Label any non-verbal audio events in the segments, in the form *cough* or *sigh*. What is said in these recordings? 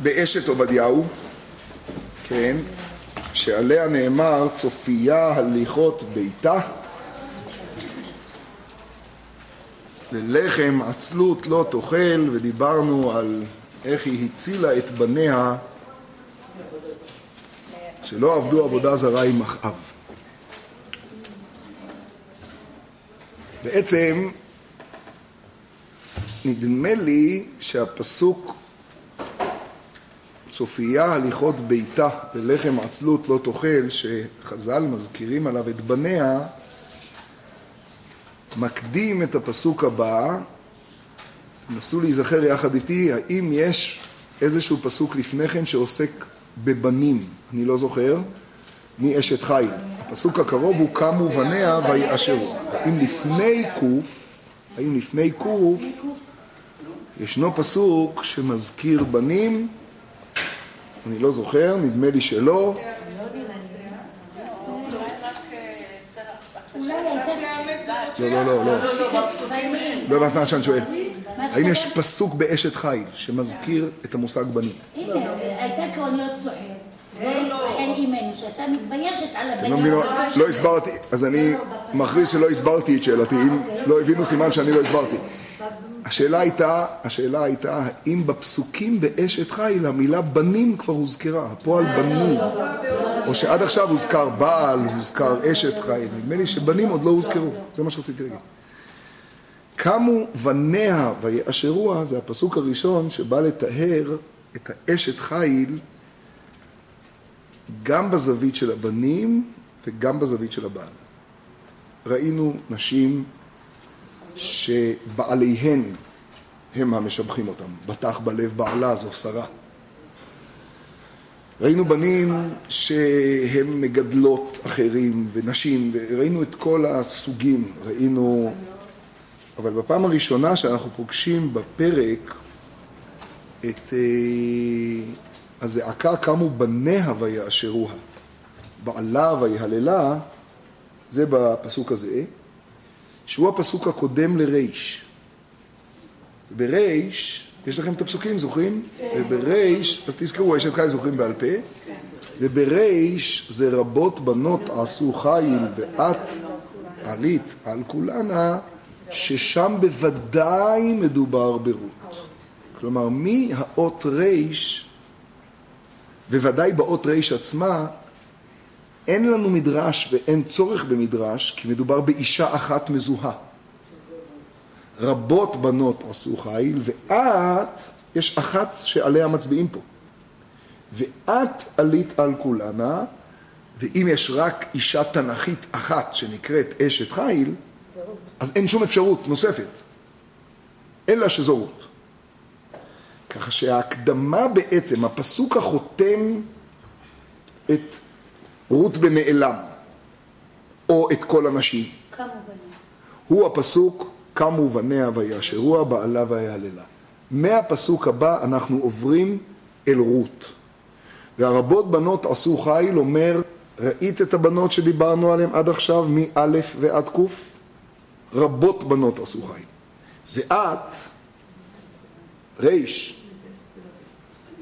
באשת עובדיהו, כן, שעליה נאמר צופיה הליכות ביתה ולחם עצלות לא תאכל, ודיברנו על איך היא הצילה את בניה שלא עבדו עבודה זרה עם אחאב. בעצם נדמה לי שהפסוק צופיה הליכות ביתה ולחם עצלות לא תאכל, שחז"ל מזכירים עליו את בניה, מקדים את הפסוק הבא, נסו להיזכר יחד איתי, האם יש איזשהו פסוק לפני כן שעוסק בבנים, אני לא זוכר, מאשת חיל. הפסוק הקרוב הוא קמו בניה ויאשרו. האם לפני קוף, האם לפני קוף, ישנו פסוק שמזכיר בנים, אני לא זוכר, נדמה לי שלא. לא, לא, לא, לא. לא הבנת מה שאני שואל. האם יש פסוק באשת חיל שמזכיר את המושג בנים? הנה, הייתה כאוניות סוחר. ואין אימנו, שאתה מתביישת על לא הבנים. מבינו, לא הסברתי, אז אני מכריז שלא הסברתי את שאלתי, אם לא הבינו סימן שאני לא הסברתי. השאלה הייתה, השאלה הייתה, האם בפסוקים באשת חיל המילה בנים כבר הוזכרה, הפועל בנים, או שעד עכשיו הוזכר בעל, הוזכר אשת חיל, נדמה לי שבנים עוד לא הוזכרו, זה מה שרציתי להגיד. קמו בניה ויאשרוה, זה הפסוק הראשון שבא לתאר את האשת חיל גם בזווית של הבנים וגם בזווית של הבעל. ראינו נשים שבעליהן הם המשבחים אותם. בטח בלב בעלה זו שרה. ראינו בנים שהם מגדלות אחרים ונשים, וראינו את כל הסוגים, ראינו... אבל בפעם הראשונה שאנחנו פוגשים בפרק את אה, הזעקה קמו בניה ויאשרוה, בעלה ויהללה, זה בפסוק הזה, שהוא הפסוק הקודם לריש. בריש, יש לכם את הפסוקים, זוכרים? ובריש, אז תזכרו, אשת חיל זוכרים בעל פה, ובריש זה רבות בנות עשו חיל ואת עלית על כולנה, ששם בוודאי מדובר ברות. כלומר, מהאות ריש, וודאי באות ריש עצמה, אין לנו מדרש ואין צורך במדרש, כי מדובר באישה אחת מזוהה. רבות בנות עשו חיל, ואת, יש אחת שעליה מצביעים פה. ואת עלית על כולנה, ואם יש רק אישה תנכית אחת שנקראת אשת חיל, אז אין שום אפשרות נוספת, אלא שזו רות. ככה שההקדמה בעצם, הפסוק החותם את רות בנעלם, או את כל הנשים. הוא הפסוק קמו בניה ויאשרוה בעלה ויהללה. מהפסוק הבא אנחנו עוברים אל רות. והרבות בנות עשו חיל אומר, ראית את הבנות שדיברנו עליהן עד עכשיו, מא' ועד ק'? רבות בנות עשו חיל. ואת, ריש,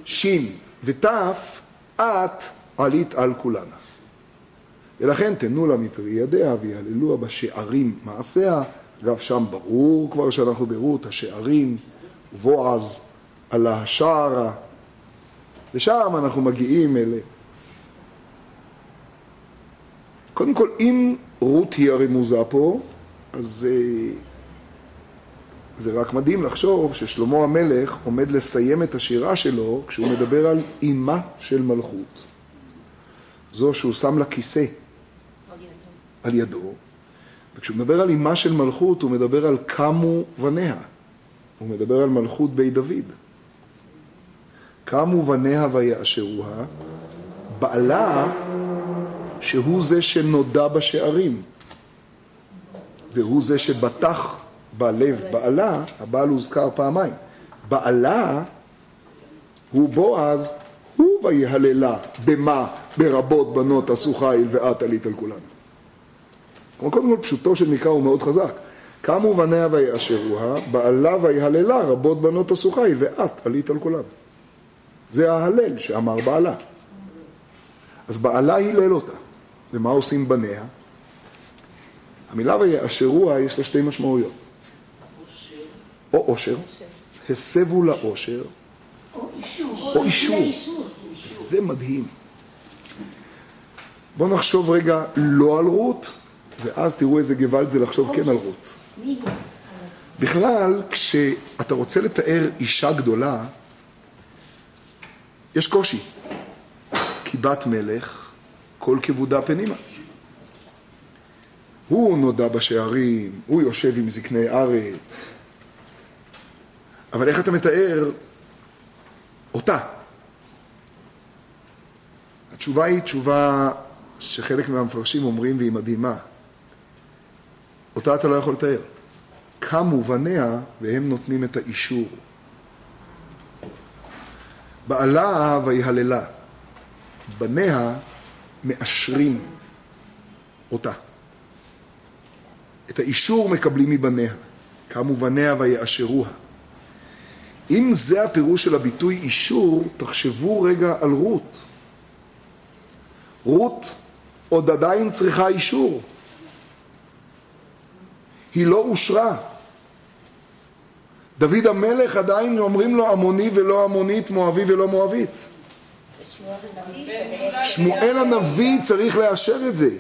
שין ות', את עלית על כולנה. ולכן תנו לה מפרי ידיה ויהללוה בשערים מעשיה, אגב שם ברור כבר שאנחנו ברות, השערים, בועז עלה השערה, ושם אנחנו מגיעים אלה. קודם כל, אם רות היא הרמוזה פה, אז אה, זה רק מדהים לחשוב ששלמה המלך עומד לסיים את השירה שלו כשהוא מדבר על אימה של מלכות. זו שהוא שם לה כיסא על ידו, וכשהוא מדבר על אימה של מלכות הוא מדבר על קמו בניה, הוא מדבר על מלכות בית דוד. קמו בניה ויאשרוה, בעלה שהוא זה שנודע בשערים, והוא זה שבטח בלב בעלה, הבעל הוזכר פעמיים. בעלה הוא בועז, הוא ויהללה, במה? ברבות בנות עשו חיל ואת עלית על כולן. כלומר, קודם כל פשוטו של מקרא הוא מאוד חזק. קמו בניה ויאשרוה, בעלה ויהללה, רבות בנות חיל ואת עלית על כולן. זה ההלל שאמר בעלה. אז בעלה הלל אותה. ומה עושים בניה? המילה ויאשרוה יש לה שתי משמעויות. או עושר, הסבו לה עושר, או אישור. או. אישור. זה מדהים. בואו נחשוב רגע לא על רות, ואז תראו איזה גוואלד זה לחשוב כן על רות. בכלל, כשאתה רוצה לתאר אישה גדולה, יש קושי. כי בת מלך, כל כבודה פנימה. הוא נודע בשערים, הוא יושב עם זקני ארץ. אבל איך אתה מתאר אותה? התשובה היא תשובה שחלק מהמפרשים אומרים והיא מדהימה. אותה אתה לא יכול לתאר. קמו בניה והם נותנים את האישור. בעלה ויהללה. בניה מאשרים אותה. את האישור מקבלים מבניה. קמו בניה ויאשרוה. אם זה הפירוש של הביטוי אישור, תחשבו רגע על רות. רות עוד עדיין צריכה אישור. היא לא אושרה. דוד המלך עדיין אומרים לו עמוני ולא עמונית, מואבי ולא מואבית. שמואל הנביא צריך לאשר את זה.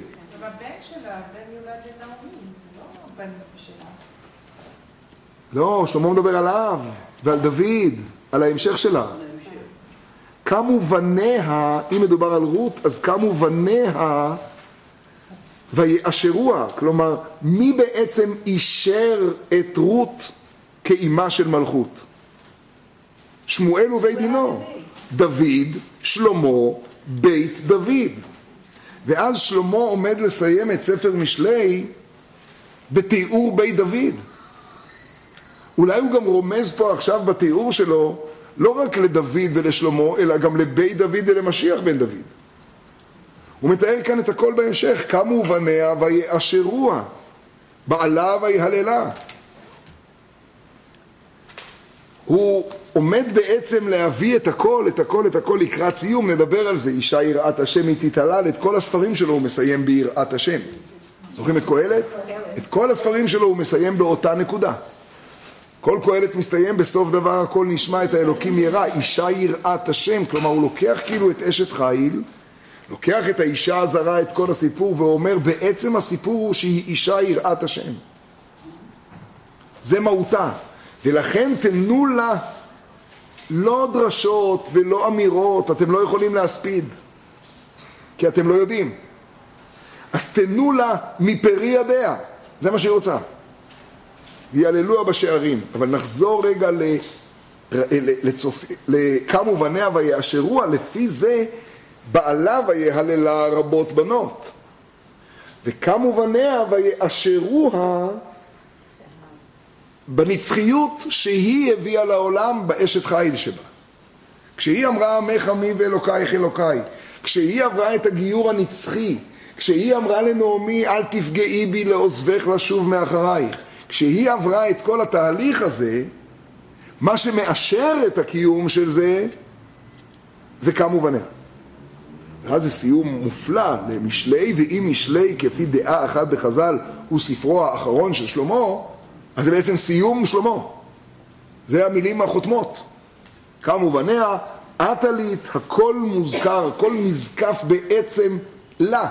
לא. לא, שלמה מדבר על אב ועל דוד, על ההמשך שלה. קמו בניה, אם מדובר על רות, אז קמו בניה ויאשרוה. כלומר, מי בעצם אישר את רות כאימה של מלכות? שמואל ובית דינו. דוד, שלמה, בית דוד. ואז שלמה עומד לסיים את ספר משלי בתיאור בית דוד. אולי הוא גם רומז פה עכשיו בתיאור שלו לא רק לדוד ולשלמה, אלא גם לבית דוד ולמשיח בן דוד. הוא מתאר כאן את הכל בהמשך, קמו בניה ויאשרוה, בעלה ויהללה. הוא עומד בעצם להביא את הכל, את הכל, את הכל לקראת סיום, נדבר על זה, אישה יראת השם היא תתעלל, את כל הספרים שלו הוא מסיים ביראת השם. זוכרים את קהלת? את כל הספרים שלו הוא מסיים באותה נקודה. כל קהלת מסתיים בסוף דבר הכל נשמע את האלוקים ירא, אישה יראת השם, כלומר הוא לוקח כאילו את אשת חיל, לוקח את האישה הזרה, את כל הסיפור, ואומר בעצם הסיפור הוא שהיא אישה יראת השם. זה מהותה. ולכן תנו לה לא דרשות ולא אמירות, אתם לא יכולים להספיד, כי אתם לא יודעים. אז תנו לה מפרי ידיה, זה מה שהיא רוצה. ויעללוה בשערים. אבל נחזור רגע ל... לצופ... לקמו בניה ויאשרוה, לפי זה בעלה ויהללה רבות בנות. וקמו בניה ויאשרוה בנצחיות שהיא הביאה לעולם באשת חיל שבה. כשהיא אמרה עמך עמי ואלוקייך אלוקיי, כשהיא עברה את הגיור הנצחי, כשהיא אמרה לנעמי אל תפגעי בי לעוזבך לשוב מאחרייך, כשהיא עברה את כל התהליך הזה, מה שמאשר את הקיום של זה, זה קמו בניה. ואז זה סיום מופלא למשלי, ואם משלי כפי דעה אחת בחז"ל הוא ספרו האחרון של שלמה, אז זה בעצם סיום שלמה. זה המילים החותמות. קמו בניה, עטלית, הכל מוזכר, הכל נזקף בעצם לה.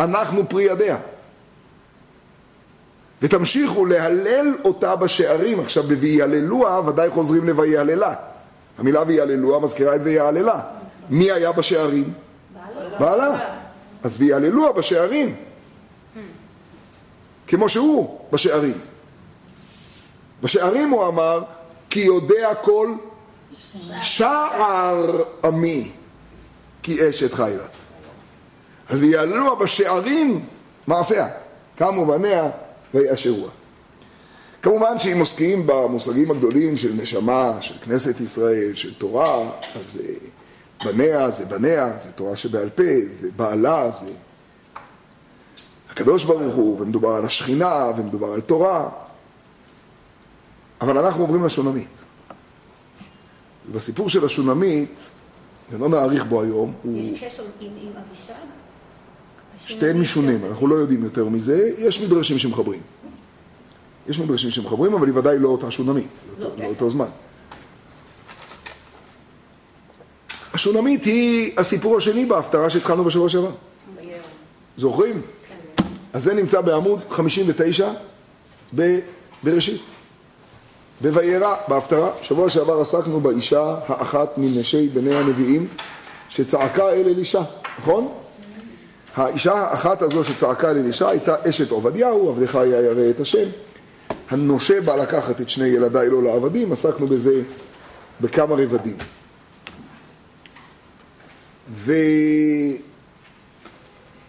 אנחנו פרי ידיה. ותמשיכו להלל אותה בשערים. עכשיו, ב"ויהללוה" ודאי חוזרים ל"ויהללה". המילה "ויהללוה" מזכירה את "ויהללה". מי היה בשערים? בעלה. אז "ויהללוה" בשערים. כמו שהוא בשערים. בשערים הוא אמר, כי יודע כל שער עמי, כי אשת חיילה. אז ויעללוה בשערים מעשיה, קמו בניה ויאשרוה. כמובן שאם עוסקים במושגים הגדולים של נשמה, של כנסת ישראל, של תורה, אז בניה זה בניה, זה תורה שבעל פה, ובעלה זה הקדוש ברוך הוא, ומדובר על השכינה, ומדובר על תורה. אבל אנחנו עוברים לשונמית. בסיפור של השונמית, ולא נאריך בו היום, הוא יש קשר עם עם אבישג? שתיהן משונים, אנחנו לא יודעים יותר מזה, יש מדרשים שמחברים. יש מדרשים שמחברים, אבל היא ודאי לא אותה שונמית, לא, לא אותו זמן. השונמית היא הסיפור השני בהפטרה שהתחלנו בשבוע שעבר. זוכרים? כן. אז זה נמצא בעמוד 59 בבראשית. בוירא, בהפטרה, שבוע שעבר עסקנו באישה האחת מנשי בני הנביאים שצעקה אל אלישע, נכון? האישה האחת הזו שצעקה אל אלישע הייתה אשת עובדיהו, עבדך היה ירא את השם. הנושה בא לקחת את שני ילדיי לא לעבדים, עסקנו בזה בכמה רבדים.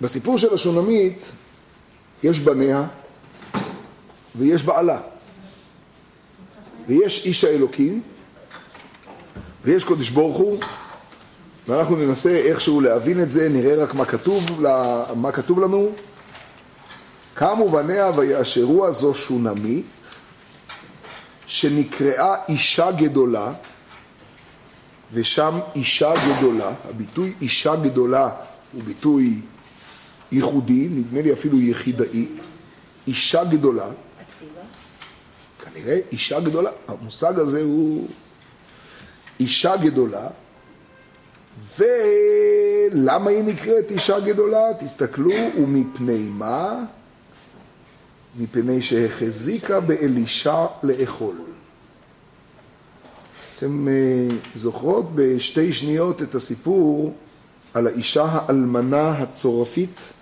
ובסיפור של השונמית יש בניה ויש בעלה. ויש איש האלוקים ויש קודש ברוך הוא ואנחנו ננסה איכשהו להבין את זה, נראה רק מה כתוב, מה כתוב לנו. קמו בניה ויאשרוה זו שונמית שנקראה אישה גדולה ושם אישה גדולה, הביטוי אישה גדולה הוא ביטוי ייחודי, נדמה לי אפילו יחידאי, אישה גדולה. כנראה אישה גדולה, המושג הזה הוא אישה גדולה, ולמה היא נקראת אישה גדולה? תסתכלו, ומפני מה? מפני שהחזיקה באלישע לאכול. אתם אה, זוכרות בשתי שניות את הסיפור על האישה האלמנה הצורפית?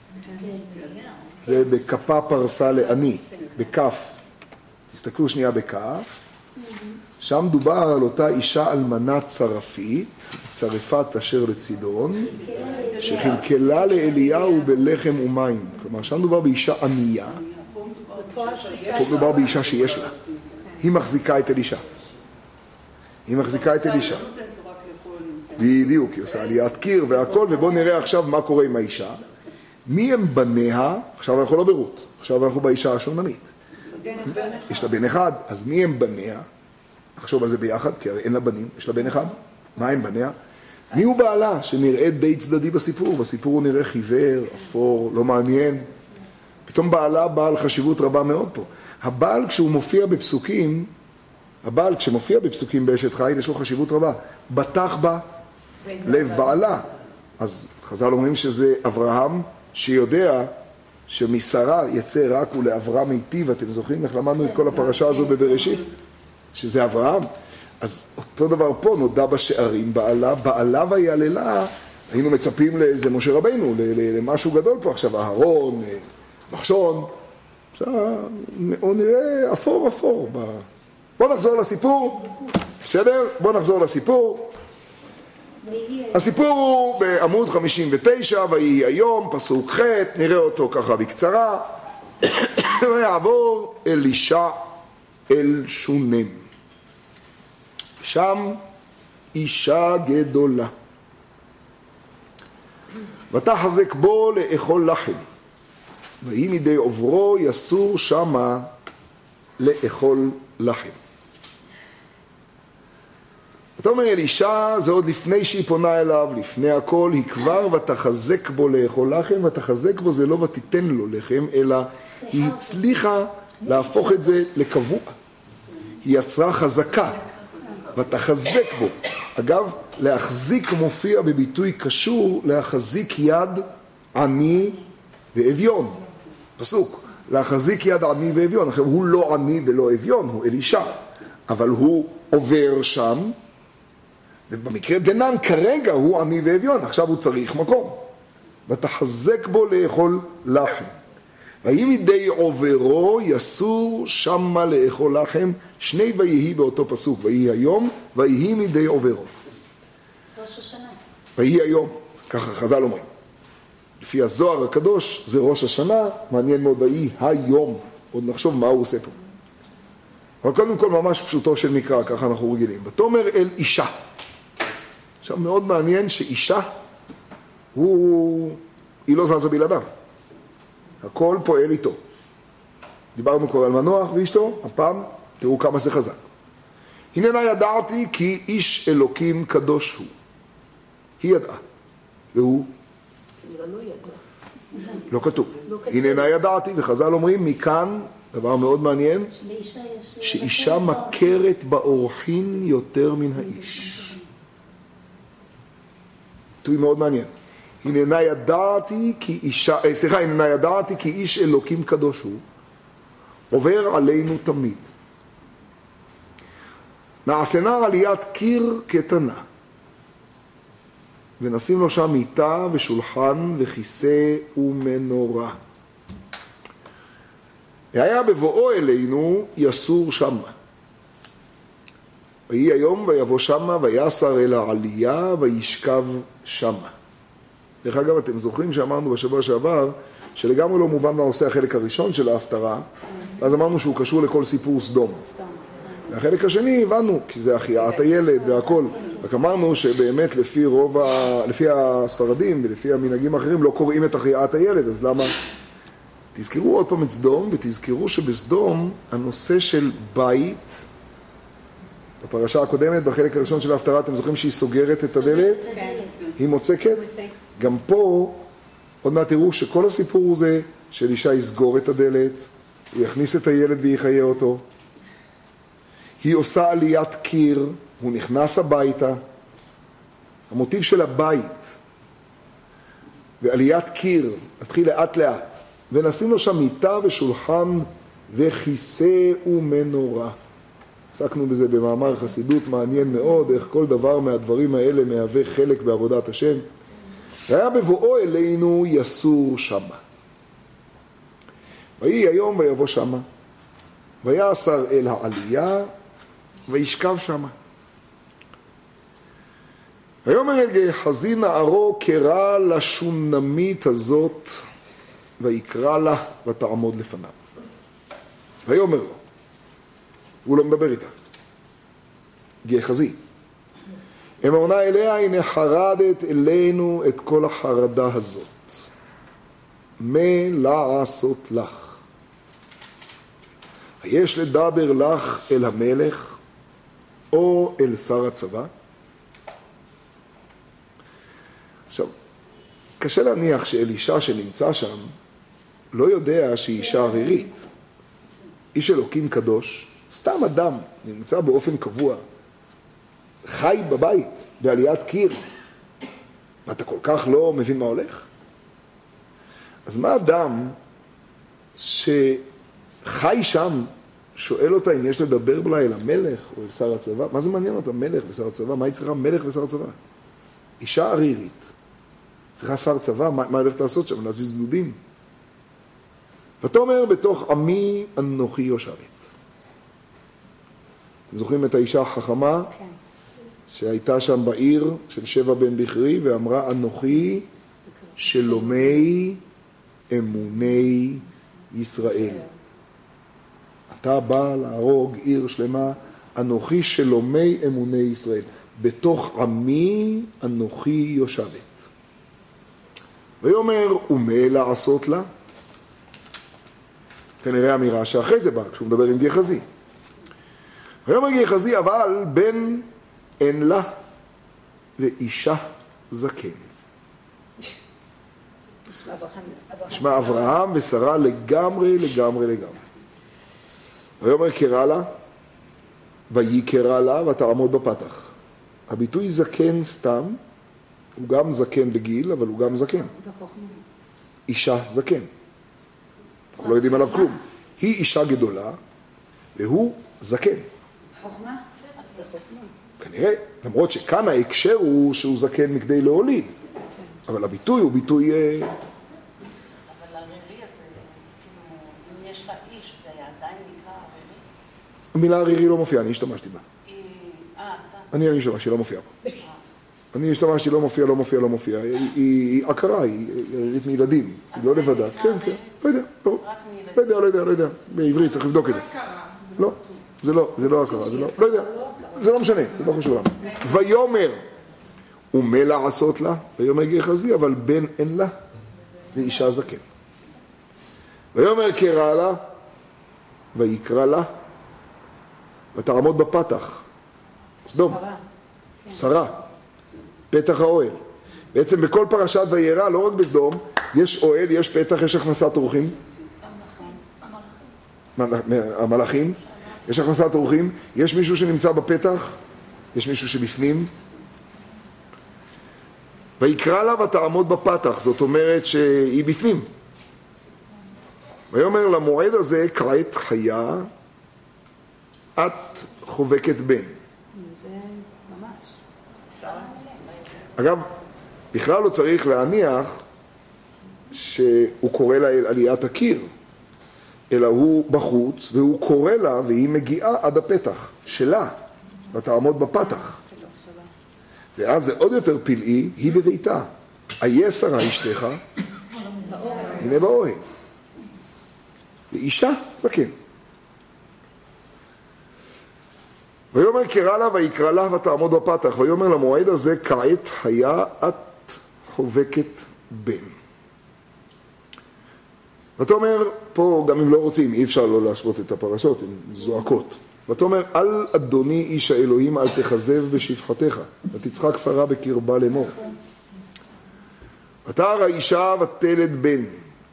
זה בכפה פרסה לעני, בכף. תסתכלו שנייה בכף. שם דובר על אותה אישה אלמנה צרפית, צרפת אשר לצידון, שכלכלה לאליהו בלחם ומים. כלומר, שם דובר באישה ענייה, פה מדובר באישה שיש לה. היא מחזיקה את אלישע. היא מחזיקה את אלישע. בדיוק, היא עושה עליית קיר והכל, ובואו נראה עכשיו מה קורה עם האישה. מי הם בניה? עכשיו אנחנו לא ברות, עכשיו אנחנו באישה השונמית. יש לה בן אחד, אז מי הם בניה? נחשוב על זה ביחד, כי הרי אין לה בנים, יש לה בן אחד. מה הם בניה? מי הוא בעלה שנראה די צדדי בסיפור? בסיפור הוא נראה חיוור, אפור, לא מעניין. פתאום בעלה בעל חשיבות רבה מאוד פה. הבעל כשהוא מופיע בפסוקים, הבעל כשמופיע בפסוקים באשת חיל יש לו חשיבות רבה. בטח בה לב בעלה. אז חז"ל אומרים שזה אברהם שיודע שמשרה יצא רק ולאברהם היטיב. אתם זוכרים איך למדנו את כל הפרשה הזו בבראשית? שזה אברהם. אז אותו דבר פה, נודע בשערים בעלה, בעלה ויעללה, היינו מצפים לאיזה משה רבינו, למשהו גדול פה עכשיו, אהרון, אה, נחשון, עכשיו, הוא נראה אפור אפור. ב- בואו נחזור לסיפור, בסדר? בואו נחזור לסיפור. הסיפור הוא בעמוד 59, ויהי היום, פסוק ח', נראה אותו ככה בקצרה. ויעבור אלישע אל שונם. שם אישה גדולה. ותחזק בו לאכול לחם. ויהי מדי עוברו יסור שמה לאכול לחם. אתה אומר אלישע, זה עוד לפני שהיא פונה אליו, לפני הכל, היא כבר ותחזק בו לאכול לחם, ותחזק בו זה לא ותיתן לו לחם, אלא היא הצליחה להפוך את זה לקבוע. היא יצרה חזקה, ותחזק בו. אגב, להחזיק מופיע בביטוי קשור להחזיק יד עני ואביון. פסוק, להחזיק יד עני ואביון. עכשיו, הוא לא עני ולא אביון, הוא אלישע, אבל הוא עובר שם, ובמקרה דנן כרגע הוא עני ואביון, עכשיו הוא צריך מקום. ותחזק בו לאכול לחם. ויהי מדי עוברו יסור שמה לאכול לחם, שני ויהי באותו פסוק, ויהי היום, ויהי מדי עוברו. ראש השנה. ויהי היום, ככה חז"ל אומרים. לפי הזוהר הקדוש זה ראש השנה, מעניין מאוד, ויהי היום, עוד נחשוב מה הוא עושה פה. אבל קודם כל ממש פשוטו של מקרא, ככה אנחנו רגילים. ותאמר אל אישה. עכשיו מאוד מעניין שאישה, הוא, היא לא זזה בלעדיו. הכל פועל איתו. דיברנו כבר על מנוח ואשתו, הפעם תראו כמה זה חזק. הננה ידעתי כי איש אלוקים קדוש הוא. היא ידעה. והוא? לא כתוב. הננה ידעתי, וחז"ל אומרים מכאן, דבר מאוד מעניין. שאישה מכרת באורחין יותר מן האיש. ביטוי מאוד מעניין. הננה ידעתי כי אישה, אה, סליחה, הננה ידעתי כי איש אלוקים קדוש הוא, עובר עלינו תמיד. נעשנה עליית קיר קטנה, ונשים לו שם מיטה ושולחן וכיסא ומנורה. והיה בבואו אלינו יסור שמה. ויהי היום ויבוא שמה ויסר אל העלייה וישכב שמה. דרך אגב, אתם זוכרים שאמרנו בשבוע שעבר שלגמרי לא מובן מה עושה החלק הראשון של ההפטרה, ואז אמרנו שהוא קשור לכל סיפור סדום. והחלק השני הבנו, כי זה החייאת הילד והכל. רק אמרנו שבאמת לפי רוב ה... לפי הספרדים ולפי המנהגים האחרים לא קוראים את החייאת הילד, אז למה? תזכרו עוד פעם את סדום, ותזכרו שבסדום הנושא של בית, בפרשה הקודמת, בחלק הראשון של ההפטרה, אתם זוכרים שהיא סוגרת את הדלת? כן. היא מוצקת? מוצק. גם פה, עוד מעט תראו שכל הסיפור זה של אישה יסגור את הדלת, הוא יכניס את הילד ויחיה אותו. היא עושה עליית קיר, הוא נכנס הביתה. המוטיב של הבית ועליית קיר, נתחיל לאט לאט, ונשים לו שם מיטה ושולחן וכיסא ומנורה. עסקנו בזה במאמר חסידות מעניין מאוד, איך כל דבר מהדברים האלה מהווה חלק בעבודת השם. והיה בבואו אלינו יסור שמה. ויהי היום ויבוא שמה. ויעשר אל העלייה וישכב שמה. ויאמר אל גחזי נערו קרא לשונמית הזאת ויקרא לה ותעמוד לפניו. ויאמר לו, הוא לא מדבר איתה, גחזי. אמונה אליה, הנה חרדת אלינו את כל החרדה הזאת. מה לעשות לך? היש לדבר לך אל המלך או אל שר הצבא? עכשיו, קשה להניח שאלישע שנמצא שם לא יודע שהיא אישה ערירית. איש אלוקים קדוש, סתם אדם, נמצא באופן קבוע, חי בבית, בעליית קיר. מה, אתה כל כך לא מבין מה הולך? אז מה אדם שחי שם שואל אותה אם יש לדבר בה אל המלך או אל שר הצבא? מה זה מעניין אותה, מלך ושר הצבא? מה היא צריכה מלך ושר הצבא? אישה ערירית, צריכה שר צבא? מה מה הולכת לעשות שם? להזיז גדודים? ותאמר בתוך עמי אנוכי יושבת. אתם זוכרים את האישה החכמה כן. שהייתה שם בעיר של שבע בן בכרי ואמרה אנוכי שלומי אמוני ישראל. אתה בא להרוג עיר שלמה, אנוכי שלומי אמוני ישראל. בתוך עמי אנוכי יושבת. ויאמר, ומה לעשות לה? כנראה אמירה שאחרי זה בא, כשהוא מדבר עם גחזי. ויאמר גחזי, אבל בן אין לה ואישה זקן. נשמע אברהם. ושרה לגמרי, לגמרי, לגמרי. ויאמר קרא לה, ויקרא לה, ותעמוד בפתח. הביטוי זקן סתם, הוא גם זקן בגיל, אבל הוא גם זקן. אישה זקן. אנחנו לא יודעים עליו כלום. היא אישה גדולה, והוא זקן. חוכמה? אז זה חוכמה. כנראה, למרות שכאן ההקשר הוא שהוא זקן מכדי להוליד. אבל הביטוי הוא ביטוי... אה, אבל ערירי הזה, כאילו, אם יש לה איש, זה עדיין נקרא ערירי? המילה ערירי לא מופיעה, אני השתמשתי בה. אה. אני אני השתמשתי, לא מופיעה פה. אני השתמשתי, לא מופיע, לא מופיע, לא מופיע. היא- עקרה, היא ערירית מילדים. היא לא לבדה. כן, כן. לא לא. לא יודע, לא יודע, לא יודע. בעברית צריך לבדוק את זה. לא, זה לא, זה לא הכרה, זה לא, לא יודע, זה לא משנה, זה לא חשוב למה. ויאמר, ומה לעשות לה? ויאמר גחזי, אבל בן אין לה, ואישה זקן. ויאמר קרא לה, ויקרא לה, ותעמוד בפתח. סדום, שרה. פתח האוהל. בעצם בכל פרשת וירא, לא רק בסדום, יש אוהל, יש פתח, יש הכנסת אורחים. מלאך- המלאכים, יש הכנסת אורחים, יש מישהו שנמצא בפתח, יש מישהו שבפנים. ויקרא לה ותעמוד בפתח, זאת אומרת שהיא בפנים. ויאמר למועד הזה כעת חיה, את חובקת בן. זה ממש. שרה. אגב, בכלל לא צריך להניח שהוא קורא לה עליית הקיר, אלא הוא בחוץ והוא קורא לה והיא מגיעה עד הפתח שלה, ותעמוד בפתח. ואז זה עוד יותר פלאי, היא בביתה. איה שרה אשתך, הנה באוהל. ואישה זקן. ויאמר קרא לה ויקרא לה ותעמוד בפתח, ויאמר למועד הזה כעת היה את חובקת בן. ותאמר, פה גם אם לא רוצים, אי אפשר לא להשוות את הפרשות, הן זועקות. ותאמר, אל אדוני איש האלוהים, אל תכזב בשפחתך, ותצחק שרה בקרבה לאמור. ותער האישה ותלד בן,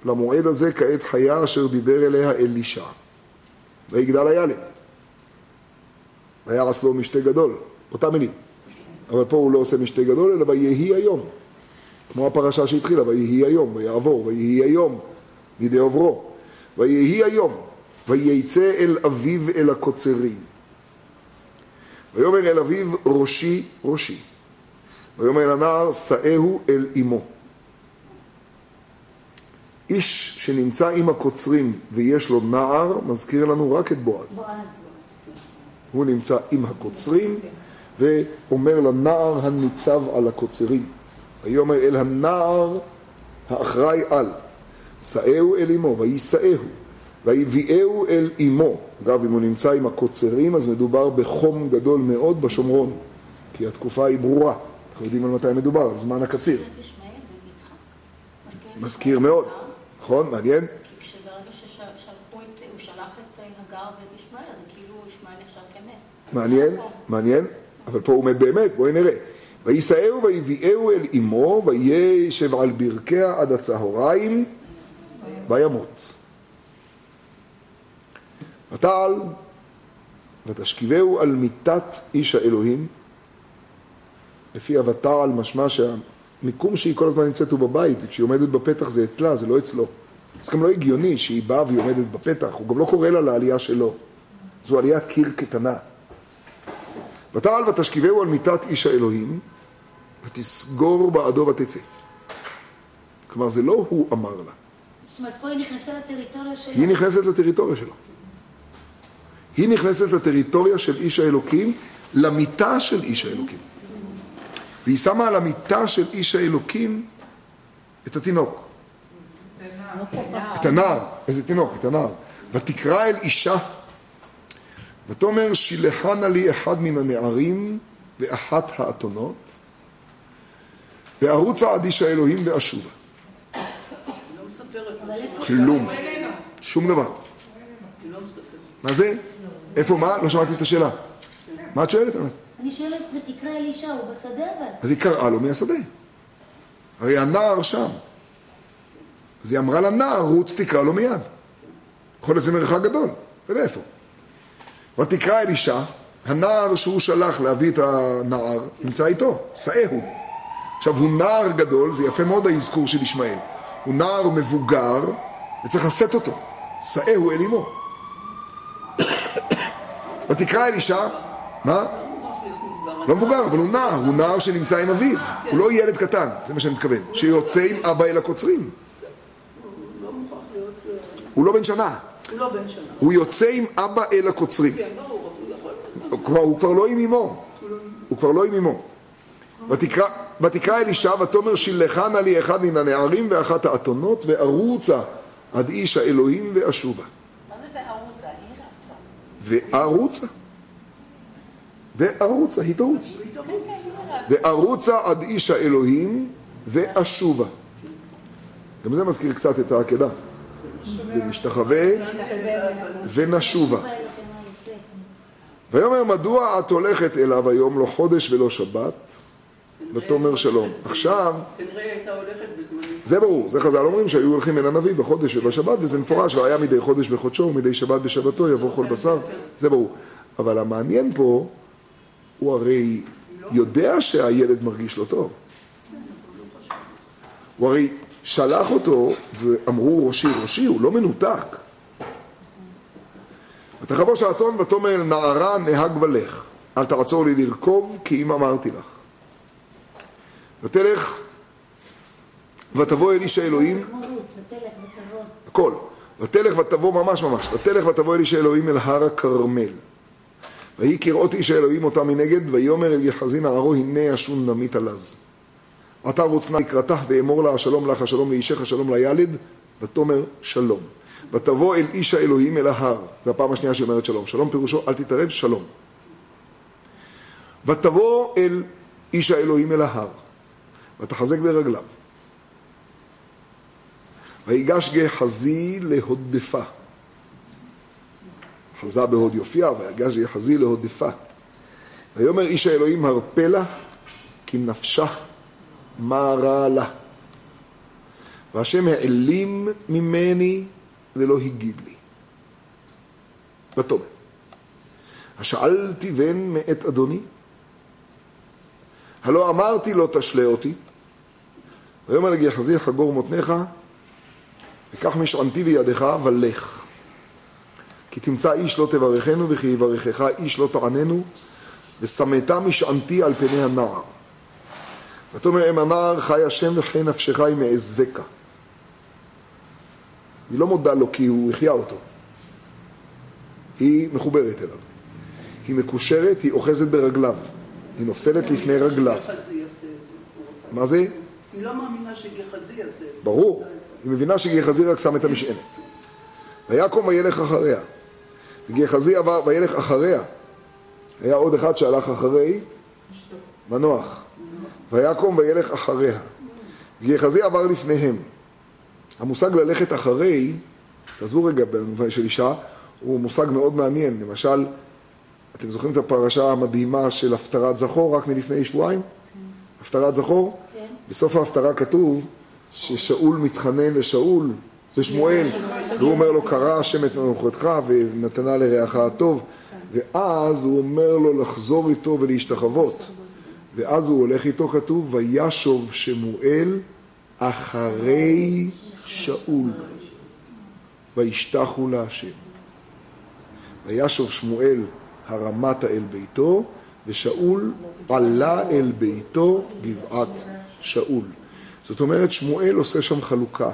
למועד הזה כעת חיה אשר דיבר אליה אלישע. ויגדל הילד. וירס לו משתה גדול, אותם מילים. אבל פה הוא לא עושה משתה גדול, אלא ויהי היום. כמו הפרשה שהתחילה, ויהי היום, ויעבור, ויהי היום, מידי עוברו. ויהי היום, וייצא אל אביו אל הקוצרים. ויאמר אל אביו ראשי ראשי. ויאמר אל הנער שאהו אל אמו. איש שנמצא עם הקוצרים ויש לו נער, מזכיר לנו רק את בועז. בועז. הוא נמצא עם הקוצרים ואומר לנער הניצב על הקוצרים. ויאמר אל הנער האחראי על, שאהו אל אמו, ויישאהו, ויביאהו אל אמו. אגב, אם הוא נמצא עם הקוצרים, אז מדובר בחום גדול מאוד בשומרון, כי התקופה היא ברורה. אנחנו יודעים על מתי מדובר, על זמן הקציר. מזכיר. מאוד, נכון? מעניין? כאילו. מעניין, מעניין, אבל פה הוא מת באמת, בואי נראה. ויישאהו ויביאהו אל אמו, וישב על ברכיה עד הצהריים, וימות. ותעל, ותשכיבהו על מיתת איש האלוהים, לפי הוותעל משמע שהמיקום שהיא כל הזמן נמצאת הוא בבית, וכשהיא עומדת בפתח זה אצלה, זה לא אצלו. זה גם לא הגיוני שהיא באה והיא עומדת בפתח, הוא גם לא קורא לה לעלייה שלו. זו עליית קיר קטנה. ותעל ותשכיבהו על מיתת איש האלוהים, ותסגור בעדו ותצא. כלומר, זה לא הוא אמר לה, אומרת, פה היא נכנסה לטריטוריה שלו. היא נכנסת לטריטוריה שלו. היא נכנסת לטריטוריה של איש האלוקים, למיטה של איש האלוקים. והיא שמה על המיטה של איש האלוקים את התינוק. את הנער, איזה תינוק? את הנער. ותקרא אל אישה, ותאמר שילחנה לי אחד מן הנערים ואחת האתונות, וארוצה עד איש האלוהים ואשובה. היא לא מספרת אבל איפה... כלום. שום דבר. לא. מה זה? איפה מה? לא שמעתי את השאלה. מה את שואלת? אני שואלת, ותקרא אלישע, הוא בשדה אבל. אז היא קראה לו מהשדה. הרי הנער שם. אז היא אמרה לנער, רוץ תקרא לו מיד. יכול להיות זה מרחק גדול, אתה יודע איפה. ותקרא אלישע, הנער שהוא שלח להביא את הנער, נמצא איתו, שאהו. עכשיו, הוא נער גדול, זה יפה מאוד האזכור של ישמעאל. הוא נער מבוגר, וצריך לשאת אותו. שאהו אל אמו. *coughs* ותקרא אלישע, מה? לא מבוגר, אבל הוא נער, הוא נער שנמצא עם אביו. הוא לא ילד קטן, זה מה שאני מתכוון. שיוצא עם אבא אל הקוצרים. לא הוא לא בן שנה. הוא לא יוצא עם אבא אל הקוצרים. כן, הוא כבר, הוא כבר לא עם אמו. הוא כבר לא עם אמו. ותקרא, ותקרא אלישע ותאמר שילחנה לי אחד מן הנערים ואחת האתונות וארוצה עד איש האלוהים ואשובה. מה זה? היא רצה. וארוצה. וארוצה, היא תרוץ. כן, כן, רצה. וארוצה עד איש האלוהים ואשובה. גם זה מזכיר קצת את העקדה. ונשתחווה ונשובה. ויאמר מדוע את הולכת אליו היום לא חודש ולא שבת? ותאמר שלום. עכשיו. זה ברור, זה חז"ל אומרים שהיו הולכים אל הנביא בחודש ובשבת, וזה מפורש, והיה מדי חודש בחודשו ומדי שבת בשבתו יבוא כל בשר, זה ברור. אבל המעניין פה, הוא הרי יודע שהילד מרגיש לא טוב. הוא הרי שלח אותו ואמרו ראשי ראשי, הוא לא מנותק. ותחבו שעתון ותאמר נערה נהג ולך, אל תעצור לי לרכוב כי אם אמרתי לך. ותלך ותבוא אל איש האלוהים. הכל. ותלך ותבוא ממש ממש, ותלך ותבוא אל איש האלוהים אל הר הכרמל. ויהי כראות איש האלוהים אותה מנגד, ויאמר אל יחזי נערו הנה ישון נמית עלז. עתה רוצנה לקראתה ואמור לה השלום לך השלום לאישך השלום לילד, ותאמר שלום. ותבוא אל איש האלוהים אל ההר, זו הפעם השנייה שהיא אומרת שלום. שלום פירושו אל תתערב, שלום. ותבוא אל איש האלוהים אל ההר, ותחזק ברגליו. ויגש גחזי להודפה. חזה בהוד יופיע, ויגש גחזי להודפה. ויאמר איש האלוהים הרפה לה, כי נפשה מרה לה. והשם העלים ממני ולא הגיד לי. ותאמר, השאלתי בן מאת אדוני? הלא אמרתי לא תשלה אותי. ויאמר לגחזי חגור מותניך וקח משענתי בידך ולך. כי תמצא איש לא תברכנו וכי יברכך איש לא תעננו ושמת משענתי על פני הנער. ותאמר אם הנער חי השם וחי נפשך אם אעזבקה. היא לא מודה לו כי הוא החיה אותו. היא מחוברת אליו. היא מקושרת, היא אוחזת ברגליו. היא נופלת לפני רגליו. מה זה? היא לא מאמינה שגחזי יעשה את זה. ברור. היא מבינה שגחזי רק שם את המשענת. ויקום וילך אחריה. וגחזי עבר וילך אחריה. היה עוד אחד שהלך אחרי מנוח. ויקום וילך אחריה. וגחזי עבר לפניהם. המושג ללכת אחרי, תעזבו רגע במובן של אישה, הוא מושג מאוד מעניין. למשל, אתם זוכרים את הפרשה המדהימה של הפטרת זכור רק מלפני שבועיים? הפטרת זכור? בסוף ההפטרה כתוב ששאול מתחנן לשאול, זה שמואל, והוא אומר לו, קרא השם את מנוחתך ונתנה לרעך הטוב, ואז הוא אומר לו לחזור איתו ולהשתחוות. ואז הוא הולך איתו, כתוב, וישוב שמואל אחרי שאול, וישתחו להשם. וישוב שמואל הרמתה אל ביתו, ושאול עלה אל ביתו גבעת שאול. זאת אומרת, שמואל עושה שם חלוקה.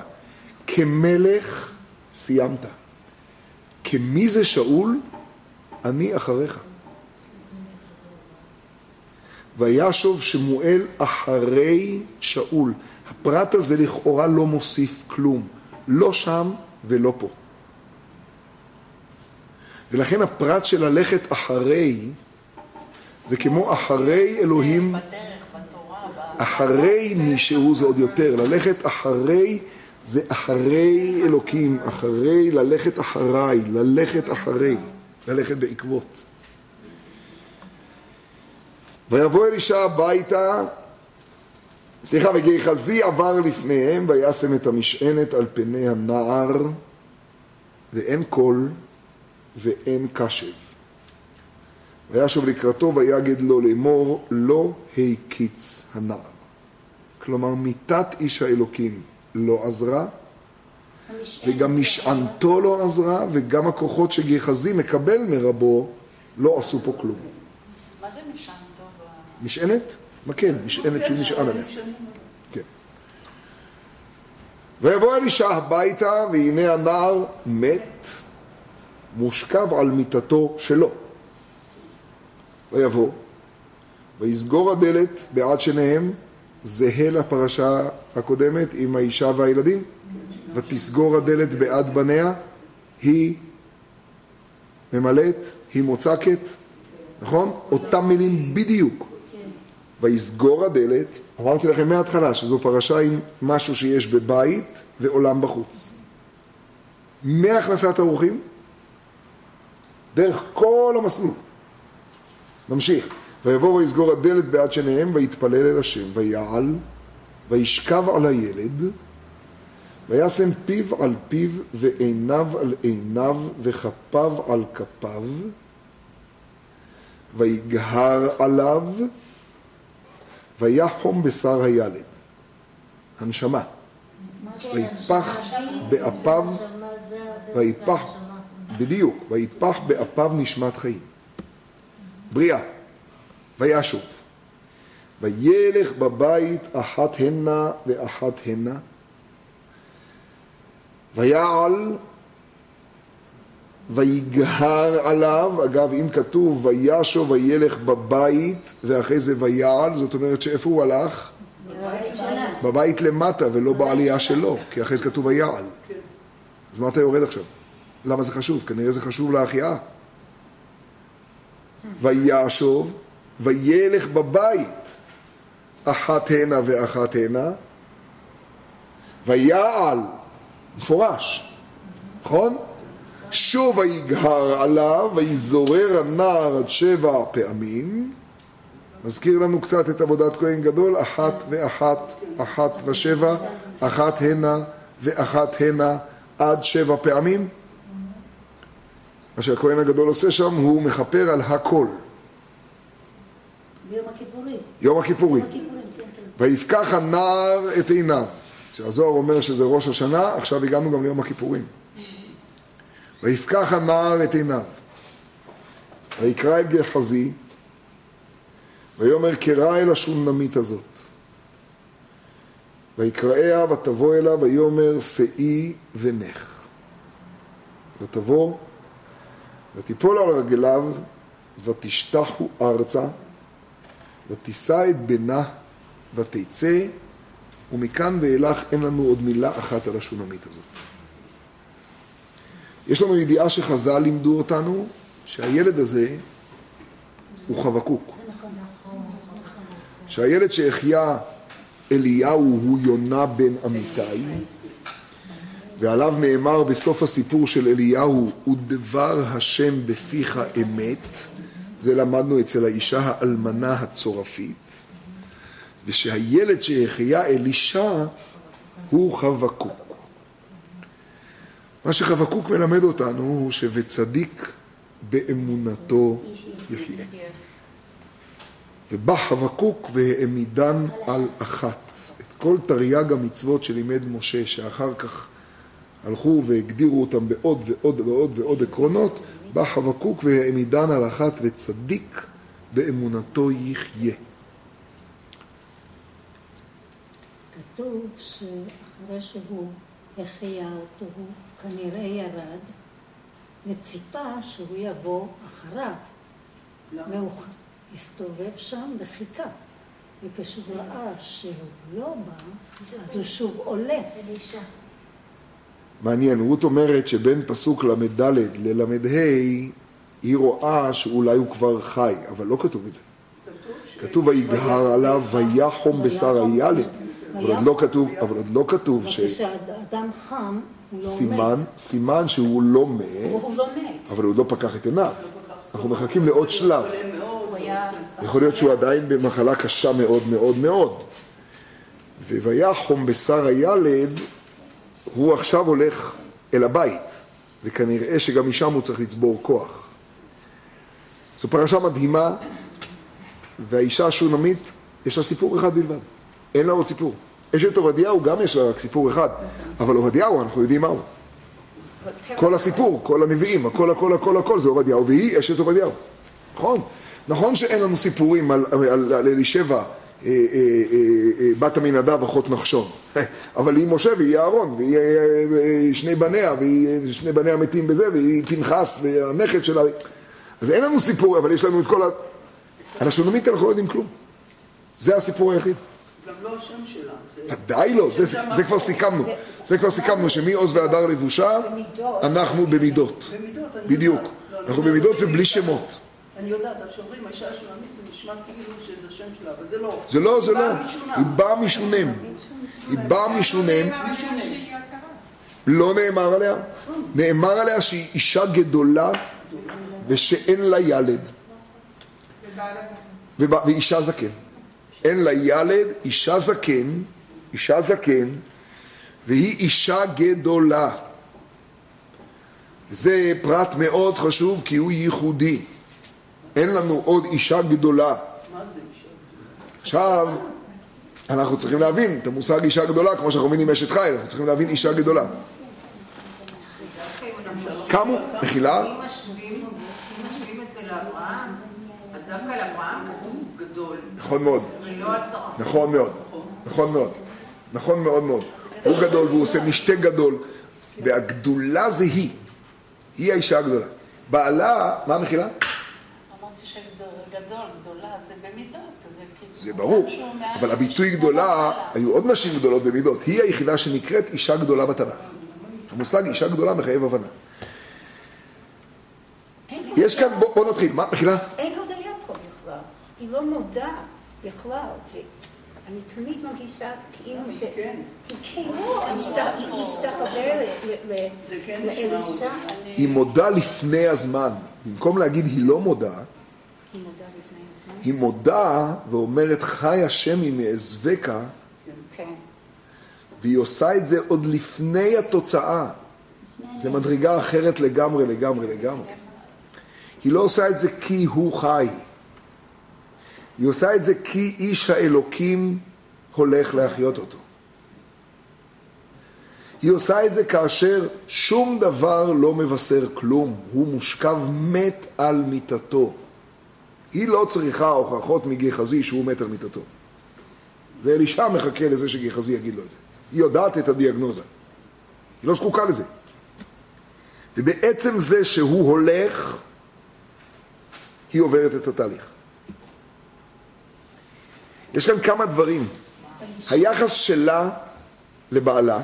כמלך סיימת. כמי זה שאול? אני אחריך. וישוב שמואל אחרי שאול. הפרט הזה לכאורה לא מוסיף כלום. לא שם ולא פה. ולכן הפרט של ללכת אחרי, זה כמו אחרי אלוהים, אחרי מישהו זה עוד יותר. ללכת אחרי זה אחרי אלוקים, אחרי, ללכת אחריי, ללכת אחרי, ללכת בעקבות. ויבוא אלישע הביתה, סליחה, וגחזי עבר לפניהם, וישם את המשענת על פני הנער, ואין קול ואין קשב. וישוב לקראתו ויגד לו לאמור, לא הקיץ הנער. כלומר, מיתת איש האלוקים לא עזרה, וגם משענתו לא עזרה, וגם הכוחות שגחזי מקבל מרבו לא עשו פה כלום. מה זה? ה- משענת? מקל, משענת שהוא נשען עליה. כן. ויבוא אלישע הביתה, והנה הנער מת, מושכב על מיטתו שלו. ויבוא, ויסגור הדלת בעד שניהם, זהה לפרשה הקודמת עם האישה והילדים, ותסגור הדלת בעד בניה, היא ממלאת, היא מוצקת, נכון? אותם מילים בדיוק. ויסגור הדלת, אמרתי לכם מההתחלה שזו פרשה עם משהו שיש בבית ועולם בחוץ. מהכנסת האורחים, דרך כל המסלול. נמשיך. ויבוא ויסגור הדלת בעד שניהם, ויתפלל אל השם, ויעל, וישכב על הילד, וישם פיו על פיו, ועיניו על עיניו, וכפיו על כפיו, ויגהר עליו, ויחום בשר הילד. הנשמה. ויפח באפיו, ויפח, בדיוק, ויפח באפיו נשמת חיים. בריאה. וישוב. וילך בבית אחת הנה ואחת הנה. ויעל ויגהר עליו, אגב אם כתוב וישוב וילך בבית ואחרי זה ויעל, זאת אומרת שאיפה הוא הלך? בבית למטה ולא בעלייה שלו, כי אחרי זה כתוב ויעל. אז מה אתה יורד עכשיו? למה זה חשוב? כנראה זה חשוב להחייאה. וישוב וילך בבית אחת הנה ואחת הנה ויעל, מפורש, נכון? שוב ויגהר עליו ויזורר הנער עד שבע פעמים מזכיר לנו קצת את עבודת כהן גדול, אחת ואחת, אחת ושבע, אחת הנה ואחת הנה עד שבע פעמים. מה שהכהן הגדול עושה שם, הוא מכפר על הכל. ביום הכיפורים. יום הכיפורים. הכיפורים, כן, כן. ויפקח הנער את עיניו. שהזוהר אומר שזה ראש השנה, עכשיו הגענו גם ליום הכיפורים. ויפקח הנער את עיניו. ויקרא את גחזי, ויאמר קרא אל השונמית הזאת. ויקראיה ותבוא אליו ויאמר שאי ונך. ותבוא ותיפול על רגליו ותשתחו ארצה ותישא את בנה ותצא ומכאן ואילך אין לנו עוד מילה אחת על השונמית הזאת. יש לנו ידיעה שחז"ל לימדו אותנו שהילד הזה הוא חבקוק. שהילד שהחיה אליהו הוא יונה בן אמיתי ועליו נאמר בסוף הסיפור של אליהו ודבר השם בפיך אמת זה למדנו אצל האישה האלמנה הצורפית ושהילד שהחיה אלישע הוא חבקוק מה שחבקוק מלמד אותנו הוא ש"וצדיק באמונתו יחיה". ובא חבקוק והעמידן על אחת. את כל תרי"ג המצוות שלימד משה, שאחר כך הלכו והגדירו אותם בעוד ועוד ועוד ועוד עקרונות, בא חבקוק והעמידן על אחת וצדיק באמונתו יחיה. כתוב שאחרי שהוא החיה אותו, הוא כנראה ירד וציפה שהוא יבוא אחריו. והוא הסתובב שם וחיכה. וכשהוא ראה שהוא לא בא, אז הוא שוב עולה. מעניין, רות אומרת שבין פסוק ל"ד לל"ה היא רואה שאולי הוא כבר חי, אבל לא כתוב את זה. כתוב ויגהר עליו ויחום בשר הילד, אבל עוד לא כתוב, אבל עוד לא כתוב ש... כשאדם חם, הוא לא סימן, מת. סימן שהוא לא מת, הוא לא מת. אבל הוא לא פקח את עיניו. אנחנו מחכים לעוד שלב. יכול להיות שהוא עדיין במחלה קשה מאוד מאוד מאוד. וויחום בשר הילד, הוא עכשיו הולך אל הבית, וכנראה שגם משם הוא צריך לצבור כוח. זו פרשה מדהימה, והאישה השונמית, יש לה סיפור אחד בלבד. אין לה עוד סיפור. אשת עובדיהו גם יש לה רק סיפור אחד, אבל עובדיהו, אנחנו יודעים מהו. כל הסיפור, כל הנביאים, הכל הכל הכל הכל זה עובדיהו, והיא אשת עובדיהו. נכון? נכון שאין לנו סיפורים על, אלישבע, בת עמינדב, אחות נחשון. אבל היא משה והיא אהרון, והיא אה, אה, שני בניה, והיא אה, שני בניה מתים בזה, והיא פנחס והנכד שלה. אז אין לנו סיפור, אבל יש לנו את כל ה... על השונמית אנחנו לא יודעים כלום. זה הסיפור היחיד. גם לא השם שלה. ודאי לא, זה, כבר סיכמנו. זה כבר סיכמנו שמעוז והדר לבושה, אנחנו במידות. בדיוק. לא, אנחנו במידות ובלי. שמות. אני יודעת, אבל כשאומרים האישה השונמית זה נשמע כאילו שזה שם שלה, אבל זה לא. זה לא, זה היא לא. היא באה משונם. היא באה משונם. לא נאמר עליה. נאמר עליה שהיא אישה גדולה ושאין לה ילד. ואישה זקן. אין לה ילד, אישה זקן, אישה זקן, והיא אישה גדולה. זה פרט מאוד חשוב כי הוא ייחודי. אין לנו עוד אישה גדולה. מה זה אישה? עכשיו, אנחנו צריכים להבין את המושג אישה גדולה, כמו שאנחנו מבינים אשת חיל, אנחנו צריכים להבין אישה גדולה. כמה? מחילה? אם משווים את זה לאברהם, אז דווקא על אברהם כתוב גדול, נכון מאוד. נכון מאוד, נכון מאוד, נכון מאוד מאוד. הוא גדול והוא עושה משתה גדול, והגדולה זה היא, היא האישה הגדולה. בעלה, מה המחילה? שגדול, גדולה, זה במידות. זה כאילו... זה ברור, אבל הביטוי גדולה. היו עוד נשים גדולות במידות, היא היחידה שנקראת אישה גדולה בתנ"ך. המושג אישה גדולה מחייב הבנה. יש כאן, בוא, נתחיל, מה, מחילה? אין הודיה פה בכלל. היא לא מודה בכלל. אני תמיד מרגישה כאילו ש... כן. היא כן, היא השת- היא השתחווה ל- ל- ל- זה כן לאלישע. היא מודה לפני הזמן. במקום להגיד היא לא מודה, היא מודה לפני הזמן. היא מודה ואומרת חי השם אם אעזבקה, כן. והיא עושה את זה עוד לפני התוצאה. זה מדרגה אחרת לגמרי, לגמרי, לגמרי. היא לא עושה את זה כי הוא חי. היא עושה את זה כי איש האלוקים הולך להחיות אותו. היא עושה את זה כאשר שום דבר לא מבשר כלום, הוא מושכב מת על מיטתו. היא לא צריכה הוכחות מגחזי שהוא על מיטתו. ואלישע מחכה לזה שגחזי יגיד לו את זה. היא יודעת את הדיאגנוזה. היא לא זקוקה לזה. ובעצם זה שהוא הולך, היא עוברת את התהליך. יש כאן כמה דברים. היחס שלה לבעלה,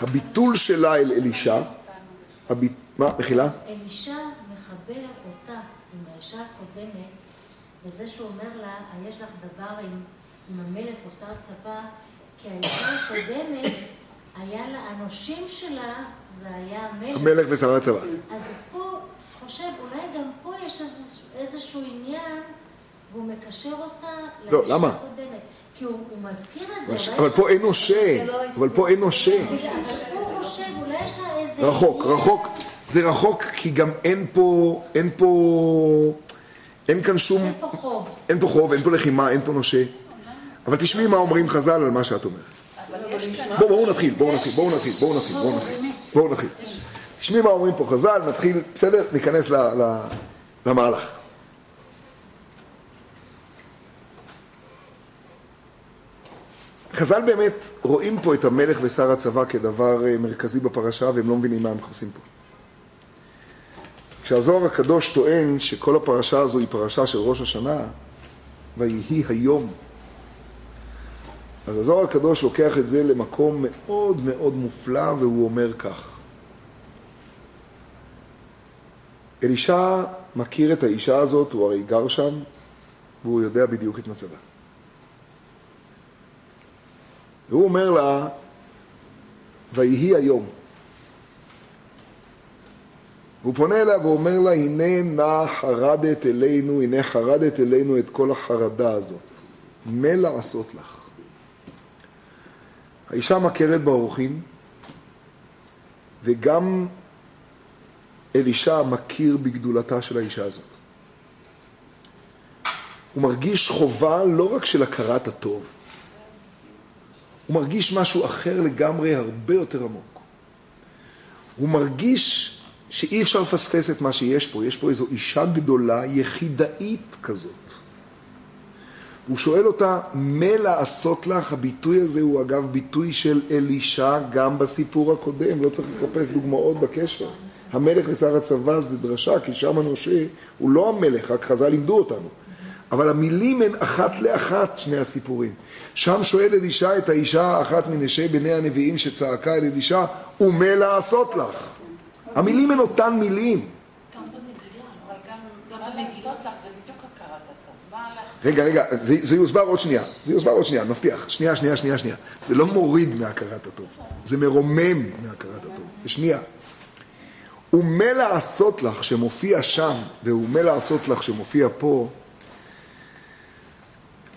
הביטול שלה אל אלישע, הביט... מה, מחילה? אלישע מחבר האישה הקודמת בזה שהוא אומר לה, יש לך דבר עם, עם המלך או שר צבא, כי האישה הקודמת, היה לה, הנושים שלה, זה היה המלך. המלך ושר הצבא. אז הוא פה חושב, אולי גם פה יש איזשהו, איזשהו עניין, והוא מקשר אותה לא, לאישה למה? הקודמת. כי הוא, הוא מזכיר את זה. אבל- אבל יש פה לה- אין נושה, אבל פה אין נושה. רחוק. רחוק, זה רחוק כי גם אין פה, אין פה, אין כאן שום, אין פה חוב. אין פה חוב, אין פה לחימה, אין פה נושה. אבל תשמעי מה אומרים חז"ל על מה שאת אומרת. בואו בואו נתחיל, בואו נתחיל, בואו נתחיל, בואו נתחיל, בואו נתחיל, בואו נתחיל. תשמעי מה אומרים פה חז"ל, נתחיל, בסדר? ניכנס ל- ל- למהלך. חז"ל באמת רואים פה את המלך ושר הצבא כדבר אה, מרכזי בפרשה והם לא מבינים מה הם מחפשים פה. כשהזוהר הקדוש טוען שכל הפרשה הזו היא פרשה של ראש השנה, ויהי היום, אז הזוהר הקדוש לוקח את זה למקום מאוד מאוד מופלא והוא אומר כך: אלישע מכיר את האישה הזאת, הוא הרי גר שם, והוא יודע בדיוק את מצבה. והוא אומר לה, ויהי היום. הוא פונה אליה ואומר לה, הנה נא חרדת אלינו, הנה חרדת אלינו את כל החרדה הזאת. מה לעשות לך? האישה מכרת באורחים, וגם אלישע מכיר בגדולתה של האישה הזאת. הוא מרגיש חובה לא רק של הכרת הטוב, הוא מרגיש משהו אחר לגמרי, הרבה יותר עמוק. הוא מרגיש שאי אפשר לפספס את מה שיש פה, יש פה איזו אישה גדולה, יחידאית כזאת. הוא שואל אותה, מה לעשות לך? הביטוי הזה הוא אגב ביטוי של אלישע גם בסיפור הקודם, לא צריך לחפש דוגמאות בקשר. המלך ושר הצבא זה דרשה, כי שם הנושה הוא לא המלך, רק חז"ל לימדו אותנו. אבל המילים הן אחת לאחת, שני הסיפורים. שם שואל אלישע את האישה האחת מנשי בני הנביאים שצעקה אל אלישע, ומה לעשות לך? המילים הן אותן מילים. גם במגילה. אבל גם, גם מה לעשות לך זה בדיוק הכרת הטוב. מה לך? רגע, רגע, זה, זה יוסבר עוד שנייה. זה יוסבר עוד שנייה, מבטיח. שנייה, שנייה, שנייה, שנייה. זה לא מוריד מהכרת הטוב. זה מרומם מהכרת הטוב. בשנייה. ומה לעשות לך שמופיע שם, ומה לעשות לך שמופיע פה,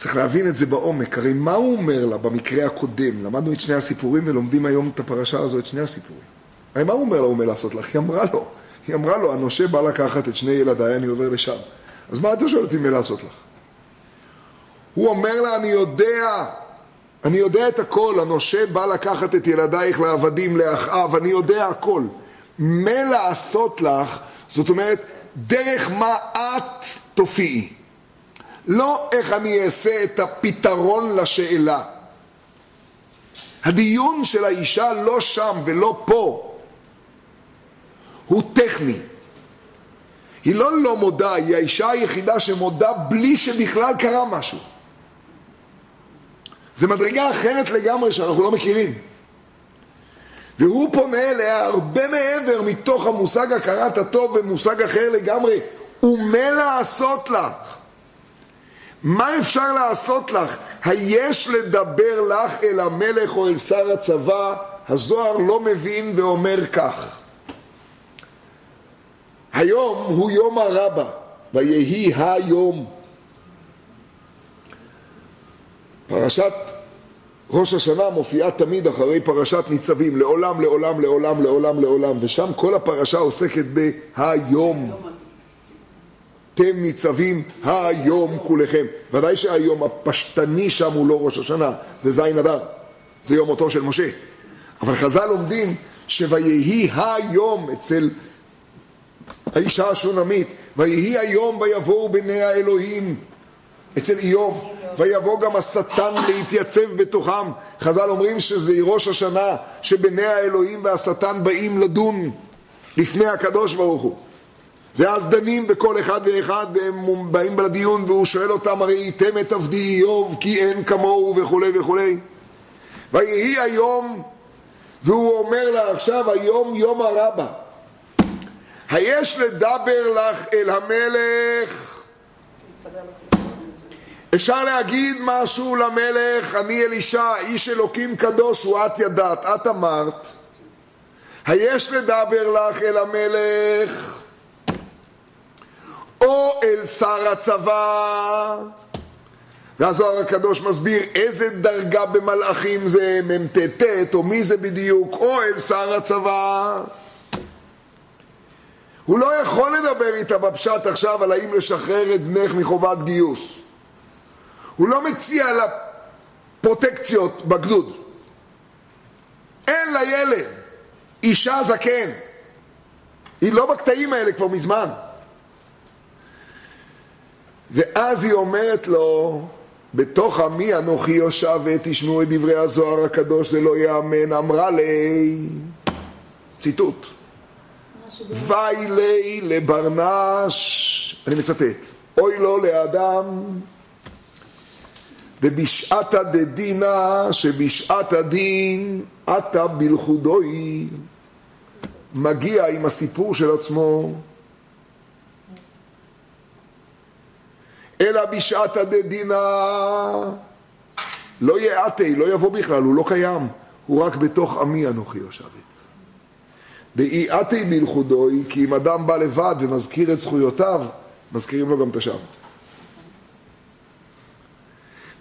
צריך להבין את זה בעומק. הרי מה הוא אומר לה במקרה הקודם? למדנו את שני הסיפורים ולומדים היום את הפרשה הזו, את שני הסיפורים. הרי מה הוא אומר לה, הוא אומר לעשות לך? היא אמרה לו. היא אמרה לו, הנושה בא לקחת את שני ילדיי, אני עובר לשם. אז מה אתה שואל אותי מה לעשות לך? הוא אומר לה, אני יודע, אני יודע את הכל, הנושה בא לקחת את ילדייך לעבדים, לאחאב, אני יודע הכל. מה לעשות לך, זאת אומרת, דרך מה את תופיעי. לא איך אני אעשה את הפתרון לשאלה. הדיון של האישה לא שם ולא פה, הוא טכני. היא לא לא מודה, היא האישה היחידה שמודה בלי שבכלל קרה משהו. זה מדרגה אחרת לגמרי שאנחנו לא מכירים. והוא פונה אליה הרבה מעבר מתוך המושג הכרת הטוב ומושג אחר לגמרי. ומה לעשות לך? מה אפשר לעשות לך? היש לדבר לך אל המלך או אל שר הצבא? הזוהר לא מבין ואומר כך. היום הוא יום הרבה, ויהי היום. פרשת ראש השנה מופיעה תמיד אחרי פרשת ניצבים, לעולם, לעולם, לעולם, לעולם, לעולם, ושם כל הפרשה עוסקת בהיום. אתם ניצבים היום כולכם. ודאי שהיום הפשטני שם הוא לא ראש השנה, זה זין אדר, זה יום מותו של משה. אבל חז"ל לומדים שויהי היום אצל האישה השונמית, ויהי היום ויבואו בני האלוהים אצל איוב, ויבוא גם השטן להתייצב בתוכם. חז"ל אומרים שזה ראש השנה שבני האלוהים והשטן באים לדון לפני הקדוש ברוך הוא. ואז דנים בכל אחד ואחד והם באים לדיון והוא שואל אותם הרי ראיתם את עבדי איוב כי אין כמוהו וכולי וכולי. ויהי היום והוא אומר לה עכשיו היום יום הרבה היש לדבר לך אל המלך. אפשר להגיד משהו למלך? אני אלישע איש אלוקים קדוש הוא את ידעת את אמרת היש לדבר לך אל המלך או אל שר הצבא. והזוהר הקדוש מסביר איזה דרגה במלאכים זה מ"ט או מי זה בדיוק, או אל שר הצבא. הוא לא יכול לדבר איתה בפשט עכשיו על האם לשחרר את בנך מחובת גיוס. הוא לא מציע לה פרוטקציות בגדוד. אין לילד אישה זקן. היא לא בקטעים האלה כבר מזמן. ואז היא אומרת לו, בתוך עמי אנוכי יושבת, תשמעו את דברי הזוהר הקדוש, זה לא יאמן, אמרה לי, ציטוט, וי לי לברנש, אני מצטט, אוי לו לאדם ובשעתא דדינא שבשעת הדין עתה בלכודוי מגיע עם הסיפור של עצמו אלא בשעתא דדינא לא יעתי, לא יבוא בכלל, הוא לא קיים, הוא רק בתוך עמי אנוכי יושבת. דאי עתי בלכודוי, כי אם אדם בא לבד ומזכיר את זכויותיו, מזכירים לו גם את השם.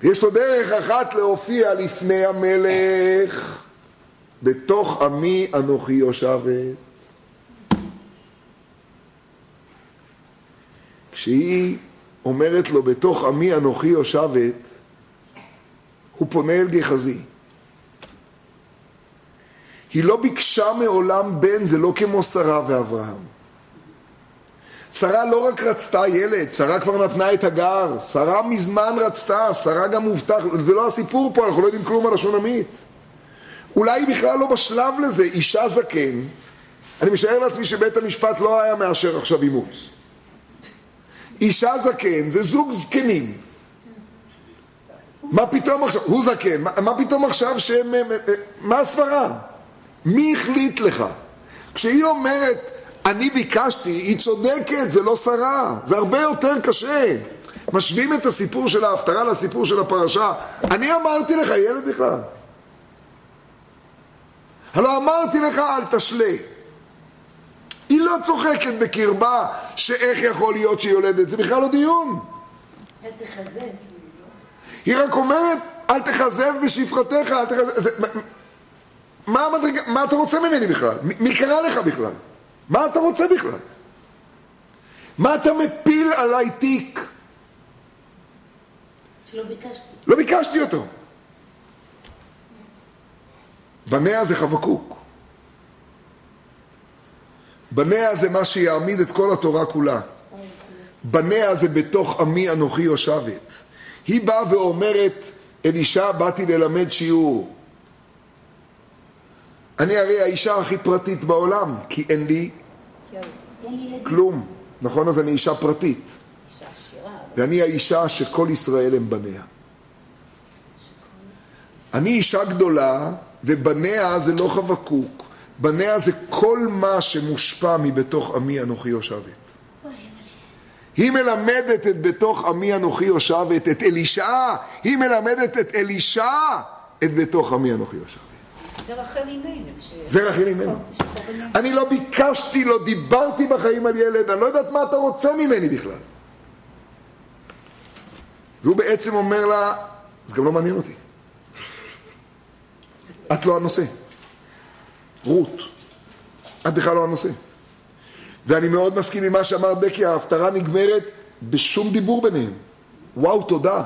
ויש לו דרך אחת להופיע לפני המלך, בתוך עמי אנוכי יושבת. כשהיא אומרת לו, בתוך עמי אנוכי יושבת, הוא פונה אל גחזי. היא לא ביקשה מעולם בן, זה לא כמו שרה ואברהם. שרה לא רק רצתה ילד, שרה כבר נתנה את הגר, שרה מזמן רצתה, שרה גם מובטח, זה לא הסיפור פה, אנחנו לא יודעים כלום על השונמית. אולי היא בכלל לא בשלב לזה, אישה זקן, אני משער לעצמי שבית המשפט לא היה מאשר עכשיו אימוץ. אישה זקן זה זוג זקנים. מה פתאום עכשיו, הוא זקן, מה, מה פתאום עכשיו שהם, מה הסברה? מי החליט לך? כשהיא אומרת, אני ביקשתי, היא צודקת, זה לא שרה, זה הרבה יותר קשה. משווים את הסיפור של ההפטרה לסיפור של הפרשה. אני אמרתי לך, ילד בכלל. הלא אמרתי לך, אל תשלה. לא צוחקת בקרבה שאיך יכול להיות שהיא יולדת, זה בכלל לא דיון. היא רק אומרת, אל תכזב בשפחתך, אל תכזב... זה, מה, המדרג... מה אתה רוצה ממני בכלל? מי, מי קרא לך בכלל? מה אתה רוצה בכלל? מה אתה מפיל עליי תיק? שלא ביקשתי. לא ביקשתי אותו. בניה זה חבקוק. בניה זה מה שיעמיד את כל התורה כולה. בניה זה בתוך עמי אנוכי יושבת. היא באה ואומרת, אלישע, באתי ללמד שיעור. אני הרי האישה הכי פרטית בעולם, כי אין לי. כלום. נכון? אז אני אישה פרטית. ואני האישה שכל ישראל הם בניה. אני אישה גדולה, ובניה זה לא חבקוק. בניה זה כל מה שמושפע מבתוך עמי אנוכי יושבת. היא מלמדת את בתוך עמי אנוכי יושבת, את אלישע, היא מלמדת את אלישע את בתוך עמי אנוכי יושבת. זה רחל אימנו. זה רחל אימנו. בני- אני לא ביקשתי, לא דיברתי בחיים על ילד, אני לא יודעת מה אתה רוצה ממני בכלל. והוא בעצם אומר לה, זה גם לא מעניין אותי. את לא הנושא. רות, את בכלל לא הנושא. ואני מאוד מסכים עם מה שאמר בקי, ההפטרה נגמרת בשום דיבור ביניהם. וואו, תודה.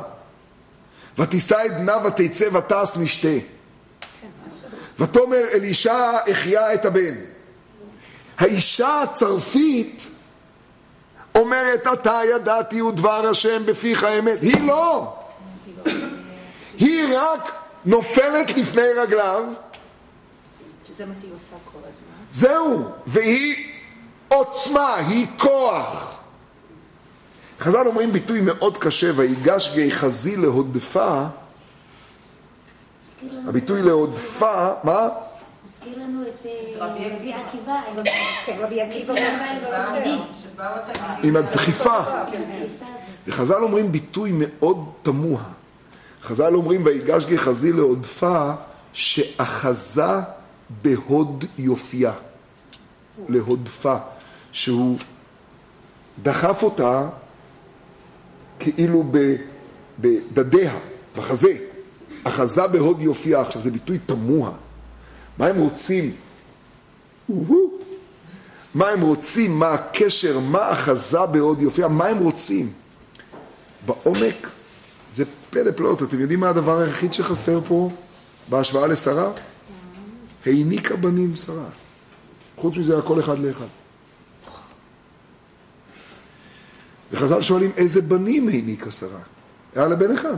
ותישא בנה ותצא ותעש משתה. ותאמר אלישע החיה את הבן. האישה הצרפית אומרת אתה ידעתי ודבר השם בפיך אמת. היא לא. היא רק נופלת לפני רגליו, שזה מה שהיא עושה כל הזמן. זהו, והיא עוצמה, היא כוח. חז"ל אומרים ביטוי מאוד קשה, ויגש גיחזי להודפה, הביטוי להודפה, מה? מזכיר לנו את אה, רבי עקיבא. עם- כן, רבי עקיבא הדחיפה. כן, הזה. וחז"ל אומרים ביטוי מאוד תמוה. חז"ל אומרים ויגש גיחזי להודפה שאחזה בהוד יופייה. להודפה. שהוא דחף אותה כאילו בדדיה, בחזה. אחזה בהוד יופייה. עכשיו זה ביטוי תמוה. מה הם רוצים? מה הם רוצים? מה הקשר? מה אחזה בהוד יופייה? מה הם רוצים? בעומק זה פלא פלאות. אתם יודעים מה הדבר היחיד שחסר פה בהשוואה לשרה? העניקה בנים שרה. חוץ מזה הכל אחד לאחד. וחז"ל שואלים איזה בנים העניקה שרה? היה לה בן אחד.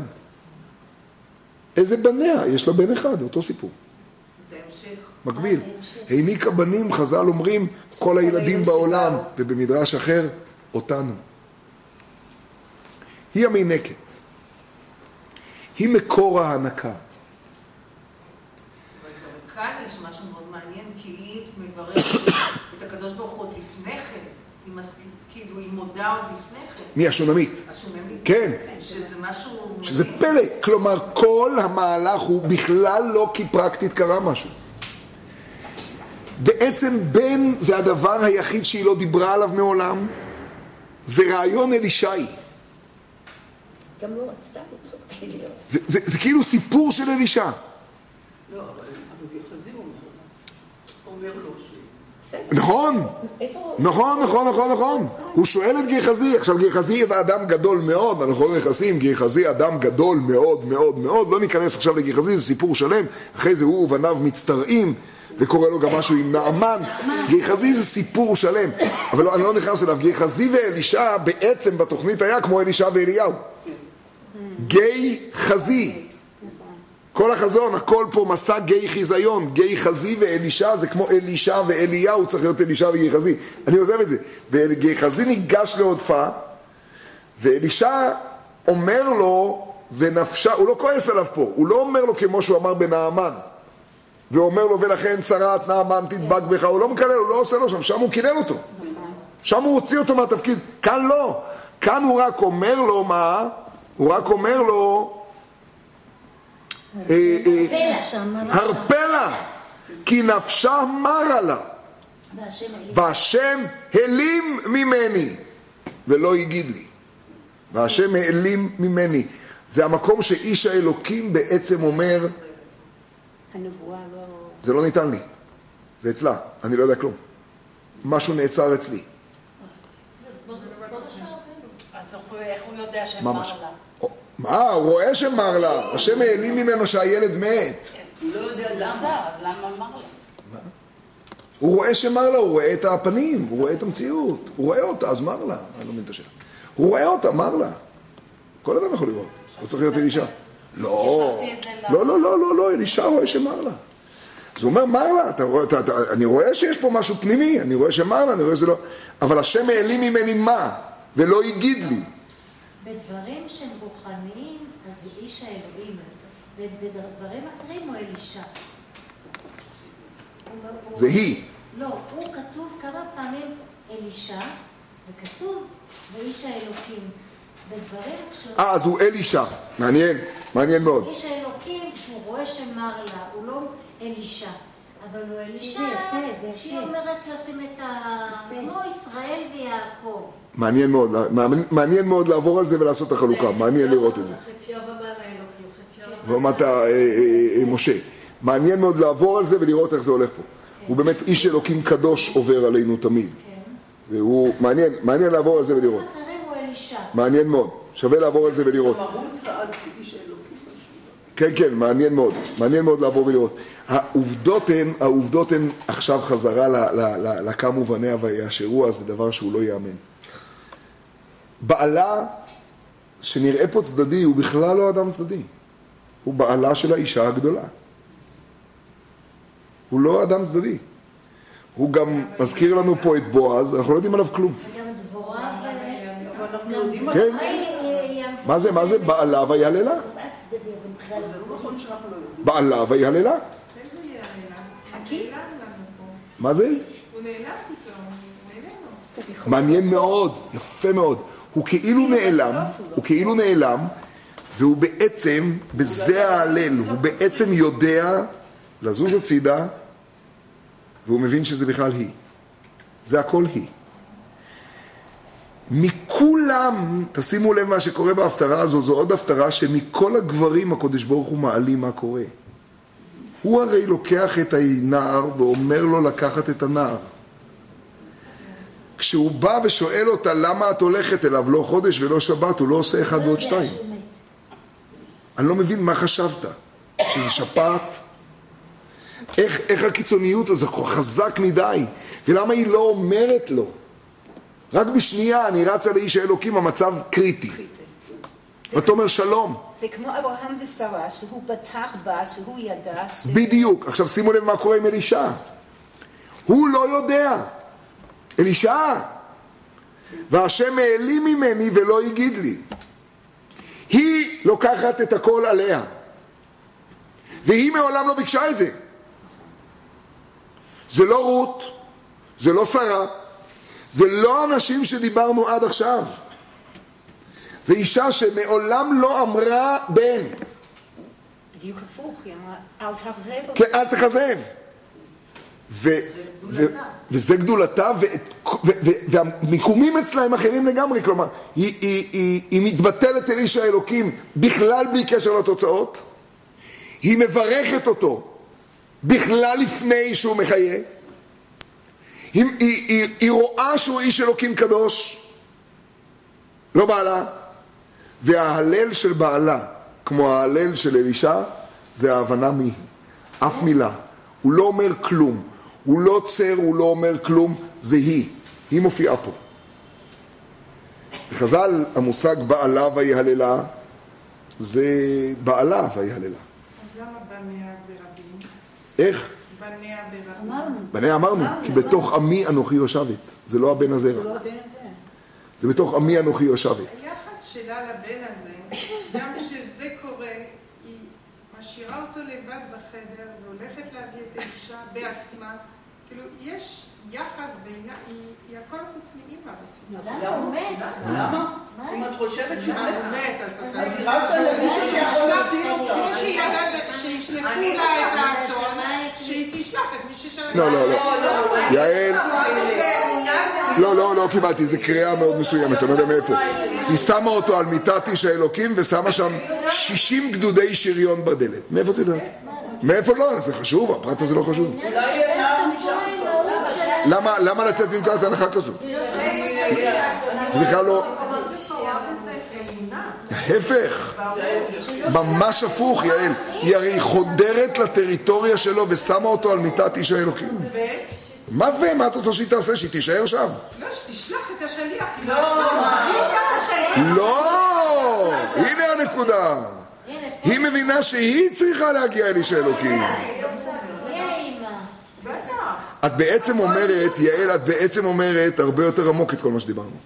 איזה בניה? יש לה בן אחד, אותו סיפור. מקביל. העניקה בנים, חז"ל אומרים, כל הילדים בעולם, ובמדרש אחר, אותנו. היא המינקת. היא מקור ההנקה. אבל גם כאן יש משהו מאוד מעניין, כי היא מברכת את הקדוש ברוך הוא עוד לפני כן. היא מסכים, כאילו, היא מודה עוד לפני כן. מי השונמית? השונמית. כן. שזה משהו... שזה. פלא. כלומר, כל המהלך הוא בכלל לא כי פרקטית קרה משהו. בעצם בן זה הדבר היחיד שהיא לא דיברה עליו מעולם. זה רעיון אלישאי. גם לא רצתה אותו, כאילו. זה, זה, זה כאילו סיפור של אלישע. לא, אבל אבל גחזי אומר לה. אומר לו ש... בסדר. נכון. נכון, נכון, נכון, נכון. הוא שואל את גיחזי, עכשיו גיחזי זה אדם גדול מאוד, אנחנו לא נכנסים, גיחזי אדם גדול מאוד מאוד מאוד, לא ניכנס עכשיו לגיחזי, זה סיפור שלם, אחרי זה הוא ובניו מצטרעים, וקורה לו גם משהו עם נעמן. גיחזי זה סיפור שלם, אבל לא, אני לא נכנס אליו. גיחזי ואלישע בעצם בתוכנית היה כמו אלישע ואליהו. גיא חזי. כל החזון, הכל פה מסע גיא חיזיון, גיא חזי ואלישע זה כמו אלישע ואליהו, צריך להיות אלישע וגיא. אני עוזב את זה. וגיא חזי ניגש לעודפה, ואלישע אומר לו, ונפשה, הוא לא כועס עליו פה, הוא לא אומר לו כמו שהוא אמר בנעמן, ואומר לו ולכן צרת נעמן תדבק בך, הוא לא מקלל, הוא לא עושה לו שם, שם הוא קילל אותו. שם הוא הוציא אותו מהתפקיד, כאן לא. כאן הוא רק אומר לו מה? הוא רק אומר לו, אה, אה, פלא שם, הרפה לה, כי נפשה מרה לה, והשם העלים ממני, ולא הגיד לי. והשם העלים ממני. זה המקום שאיש האלוקים בעצם אומר, הנבואה לא... זה לא ניתן לי, זה אצלה, אני לא יודע כלום. משהו נעצר אצלי. אז מה הוא רואה שמר לה, השם העלים ממנו שהילד מת. הוא לא יודע למה. אז למה מר לה? הוא רואה שמר לה, הוא רואה את הפנים, הוא רואה את המציאות, הוא רואה אותה, אז מר לה. אני לא מבין את השאלה. הוא רואה אותה, מר לה. כל אדם יכול לראות, הוא צריך להיות אלישע. לא, לא, לא, לא, לא, לא, אלישע רואה שמר לה. אז הוא אומר, מר לה, אתה רואה, אתה, אתה, אני רואה שיש פה משהו פנימי, אני רואה שמר לה, אני רואה שזה לא... אבל השם העלים ממני מה? ולא הגיד לי. בדברים שהם רוחניים, אז הוא איש האלוהים. ובדברים אחרים הוא אלישע. הוא- זה היא. לא, הוא כתוב כמה פעמים אלישע, וכתוב ואיש האלוקים. בדברים כשהוא... אה, אז הוא אלישע. מעניין, מעניין מאוד. איש האלוקים, כשהוא רואה שמר לה, הוא לא אלישע. אבל הוא אלישע. שהיא אומרת לשים את ה... כמו ישראל ויעקב. מעניין מאוד, מעניין מאוד לעבור על זה ולעשות את החלוקה, מעניין לראות את זה. חציו אמר האלוקים, חציו אמר... ואמרת, אה, אה, אה, משה, מעניין מאוד לעבור על זה ולראות איך זה הולך פה. הוא באמת איש אלוקים קדוש עובר עלינו תמיד. כן. והוא, מעניין, מעניין לעבור על זה ולראות. מעניין מאוד, שווה לעבור על זה ולראות. כן, כן, מעניין מאוד, מעניין מאוד לעבור ולראות. העובדות הן, העובדות הן עכשיו חזרה ל- ל- ל- לקמו בניה ויאשרוה, זה דבר שהוא לא ייאמן. בעלה, שנראה פה צדדי, הוא בכלל לא אדם צדדי. הוא בעלה של האישה הגדולה. הוא לא אדם צדדי. הוא גם מזכיר לנו פה את בועז, אנחנו לא יודעים עליו כלום. דבורה ו... כן. מה זה, מה זה בעלה זה לא נכון שאנחנו לא יודעים. בעלה. נעלם לנו פה. מה זה? מעניין מאוד, יפה מאוד. הוא כאילו נעלם, הוא כאילו נעלם, והוא בעצם, בזה ההלל, הוא בעצם יודע לזוז הצידה, והוא מבין שזה בכלל היא. זה הכל היא. מכולם, תשימו לב מה שקורה בהפטרה הזו, זו עוד הפטרה שמכל הגברים הקדוש ברוך הוא מעלים מה קורה. הוא הרי לוקח את הנער ואומר לו לקחת את הנער. כשהוא בא ושואל אותה למה את הולכת אליו לא חודש ולא שבת, הוא לא עושה אחד ועוד שתיים. אני לא מבין מה חשבת, שזה שפעת? איך, איך הקיצוניות הזו חזק מדי? ולמה היא לא אומרת לו? רק בשנייה אני רצה לאיש האלוקים, המצב קריטי. ותאמר שלום. זה כמו אברהם ושרה, שהוא בטח בה, שהוא ידע ש... בדיוק. עכשיו שימו לב מה קורה עם אלישע. הוא לא יודע. אלישע, והשם העלים ממני ולא הגיד לי. היא לוקחת את הכל עליה. והיא מעולם לא ביקשה את זה. זה לא רות, זה לא שרה, זה לא אנשים שדיברנו עד עכשיו. זו אישה שמעולם לא אמרה בן. בדיוק הפוך, היא אמרה, אל אותי. כן, אל תכזב. ו- ו- וזה גדולתה, ואת- ו- ו- והמיקומים אצלה הם אחרים לגמרי, כלומר, היא, היא, היא, היא מתבטלת אל איש האלוקים בכלל בלי קשר לתוצאות, היא מברכת אותו בכלל לפני שהוא מחיה, היא, היא, היא, היא רואה שהוא איש אלוקים קדוש, לא בעלה, וההלל של בעלה, כמו ההלל של אלישע, זה ההבנה מי. אף מילה. הוא לא אומר כלום. הוא לא עוצר, הוא לא אומר כלום, זה היא. היא מופיעה פה. בחז"ל המושג בעלה ויהללה זה בעלה ויהללה. אז למה בניה ברבים? איך? בניה ברבים. אמרנו, בניה אמרנו, כי בתוך עמי אנוכי יושבת. זה לא הבן הזה זה. לא הבן הזה. זה בתוך עמי אנוכי יושבת. היחס שלה לבן הזה, גם כשזה קורה, היא משאירה אותו לבד בחדר והולכת להביא את האישה בעצמה. כאילו, יש יחס בינה, היא, היא הכל חוץ מאימא בסיפור. למה הוא מת? למה? מה? אם את חושבת שהוא למה מת? אז היא רצה למישהו שיכול להציל אותה. כמו שהיא ידעה שישלחו לה את האתון, שהיא תשלח את מי ששלח. לא, לא, לא. יעל, לא, לא, לא קיבלתי, זו קריאה מאוד מסוימת, אני לא יודע מאיפה. היא שמה אותו על מיטת איש האלוקים ושמה שם 60 גדודי שריון בדלת. מאיפה את יודעת? מאיפה לא? זה חשוב, הפרט הזה לא חשוב. למה, למה לצאת מנקודת הנחה כזו? זה בכלל לא... ההפך, ממש הפוך, יעל. היא הרי חודרת לטריטוריה שלו ושמה אותו על מיטת איש האלוקים. מה ו? מה את רוצה שהיא תעשה? שהיא תישאר שם? לא, שתשלח את השליח. לא! הנה הנקודה. היא מבינה שהיא צריכה להגיע אל איש האלוקים. את בעצם אומרת, יעל, את בעצם אומרת הרבה יותר עמוק את כל מה שדיברנו.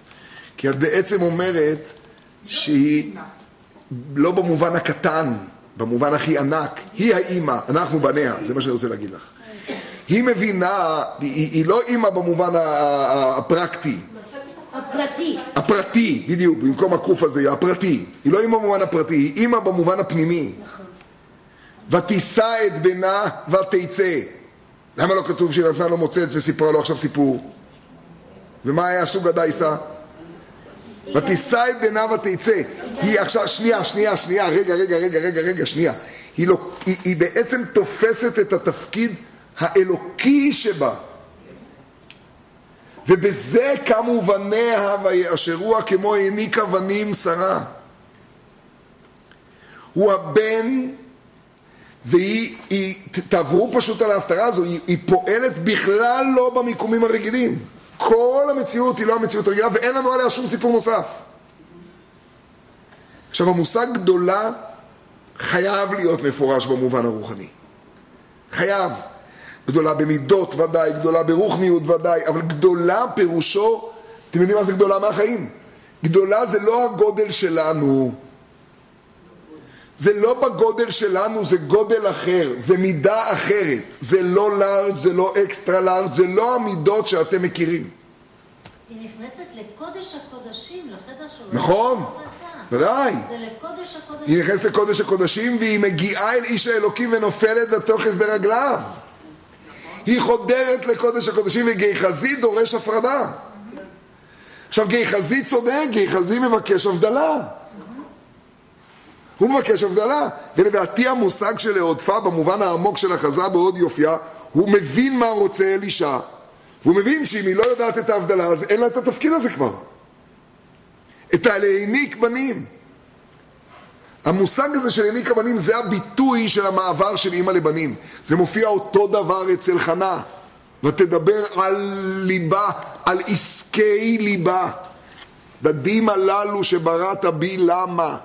כי את בעצם אומרת שהיא לא במובן הקטן, במובן הכי ענק, היא האימא, אנחנו בניה, זה מה שאני רוצה להגיד לך. היא מבינה, היא, היא לא אימא במובן הפרקטי, הפרטי. הפרטי, בדיוק, במקום הקוף הזה, הפרטי. היא לא אימא במובן הפרטי, היא אימא במובן הפנימי. ותישא את בנה ותצא. למה לא כתוב שהיא נתנה לו מוצץ וסיפרה לו עכשיו סיפור? ומה היה סוג הדייסה? ותישא את בנה ותצא. היא עכשיו, שנייה, שנייה, שנייה, רגע, רגע, רגע, רגע, רגע, שנייה. היא, לא, היא, היא בעצם תופסת את התפקיד האלוקי שבה. ובזה קמו בניה ויאשרוה כמו העניקה בנים שרה. הוא הבן, והיא, היא, תעברו פשוט על ההפטרה הזו, היא, היא פועלת בכלל לא במיקומים הרגילים. כל המציאות היא לא המציאות הרגילה, ואין לנו עליה שום סיפור נוסף. עכשיו, המושג גדולה חייב להיות מפורש במובן הרוחני. חייב. גדולה במידות ודאי, גדולה ברוחניות ודאי, אבל גדולה פירושו, אתם יודעים מה זה גדולה מהחיים? גדולה זה לא הגודל שלנו, זה לא בגודל שלנו, זה גודל אחר, זה מידה אחרת, זה לא לארג', זה לא אקסטרה לארג', זה לא המידות שאתם מכירים. היא נכנסת לקודש הקודשים, לחדר שלו. נכון, זה ודאי. זה לקודש הקודשים. היא נכנסת לקודש הקודשים והיא מגיעה אל איש האלוקים ונופלת לתוכס ברגליו. היא חודרת לקודש הקודשים וגיחזי דורש הפרדה. עכשיו גיחזי צודק, גיחזי מבקש הבדלה. הוא מבקש הבדלה, ולדעתי המושג של העודפה במובן העמוק של החזה בעוד יופייה, הוא מבין מה רוצה אלישע, והוא מבין שאם היא לא יודעת את ההבדלה אז אין לה את התפקיד הזה כבר. את הלהעניק בנים. המושג הזה של העניק הבנים זה הביטוי של המעבר של אימא לבנים. זה מופיע אותו דבר אצל חנה. ותדבר על ליבה, על עסקי ליבה. בדים הללו שבראת בי למה?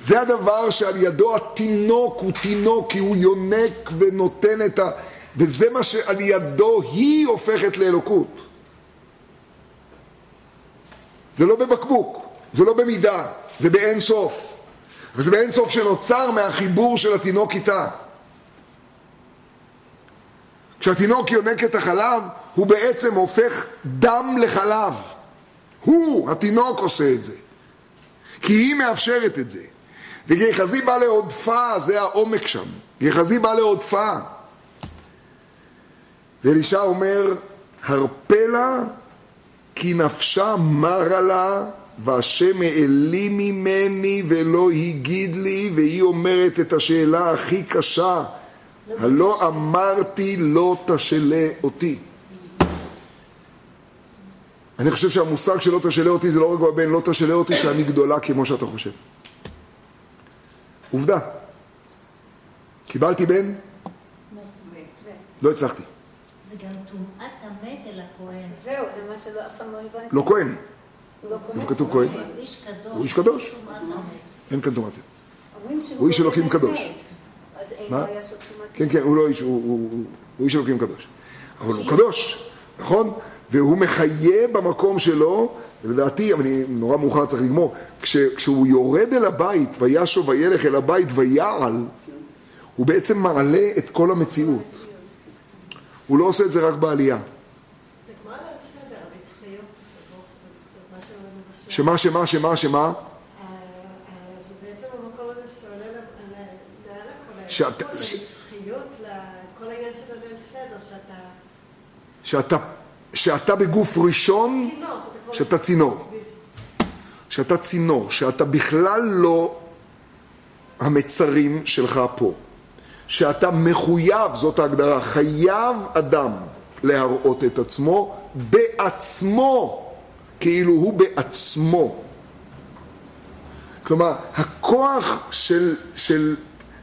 זה הדבר שעל ידו התינוק הוא תינוק כי הוא יונק ונותן את ה... וזה מה שעל ידו היא הופכת לאלוקות. זה לא בבקבוק, זה לא במידה, זה באין סוף. וזה באין סוף שנוצר מהחיבור של התינוק איתה. כשהתינוק יונק את החלב, הוא בעצם הופך דם לחלב. הוא, התינוק, עושה את זה. כי היא מאפשרת את זה. וגיחזי בא לעודפה, זה העומק שם. גיחזי בא לעודפה. ואלישע אומר, הרפה לה כי נפשה מרה לה והשם העלים ממני ולא הגיד לי והיא אומרת את השאלה הכי קשה הלא אמרתי לא תשלה אותי אני חושב שהמושג של לא תשלה אותי זה לא רק בבן לא תשלה אותי שאני גדולה כמו שאתה חושב עובדה קיבלתי בן לא הצלחתי זה גם טומאת המת אל הכהן. זהו, זה מה שלא, אף פעם לא הבנתי. לא כהן לא איפה כתוב כהן? הוא איש קדוש. אין כאן טומאת הוא איש אלוקים קדוש. מת. אז אין מה? בעיה של תרומת כן, כן, הוא לא איש, הוא איש אלוקים קדוש. אבל הוא קדוש, נכון? והוא מחיה במקום שלו, ולדעתי, אני נורא מאוחר צריך לגמור, כש, כשהוא יורד אל הבית, וישוב וילך אל הבית ויעל, הוא בעצם מעלה את כל המציאות. הוא לא עושה את זה רק בעלייה. שמה, שמה, שמה, שמה? שאתה שאתה, שאתה בגוף ראשון, צינור, שאתה צינור. שאתה צינור, שאתה בכלל לא המצרים שלך פה. שאתה מחויב, זאת ההגדרה, חייב אדם להראות את עצמו בעצמו, כאילו הוא בעצמו. כלומר, הכוח של, של,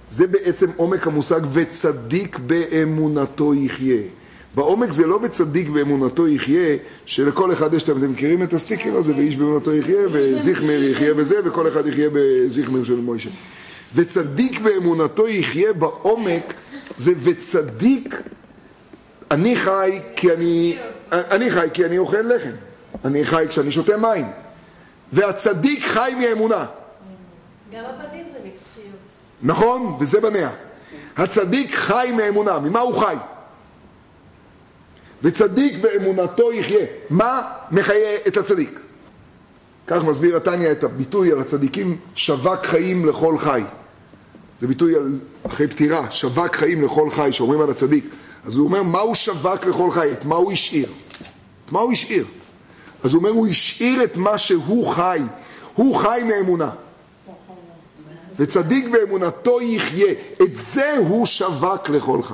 זה בעצם עומק המושג וצדיק באמונתו יחיה. בעומק זה לא וצדיק באמונתו יחיה, שלכל אחד יש, אתם מכירים את הסטיקר הזה, ואיש באמונתו יחיה, וזיכמר יחיה בזה, וכל אחד יחיה בזיכמר של מוישה. וצדיק באמונתו יחיה בעומק, זה וצדיק, אני חי כי אני, אני חי כי אני אוכל לחם, אני חי כשאני שותה מים, והצדיק חי מאמונה. גם הבנים זה נצחיות. נכון? וזה בניה. הצדיק חי מאמונה. ממה הוא חי? וצדיק באמונתו יחיה. מה מחיה את הצדיק? כך מסביר התניא את הביטוי על הצדיקים, שווק חיים לכל חי. זה ביטוי על אחרי פטירה, שווק חיים לכל חי, שאומרים על הצדיק. אז הוא אומר, מה הוא שווק לכל חי? את מה הוא השאיר? את מה הוא השאיר? אז הוא אומר, הוא השאיר את מה שהוא חי. הוא חי מאמונה. וצדיק באמונתו יחיה. את זה הוא שווק לכל חי.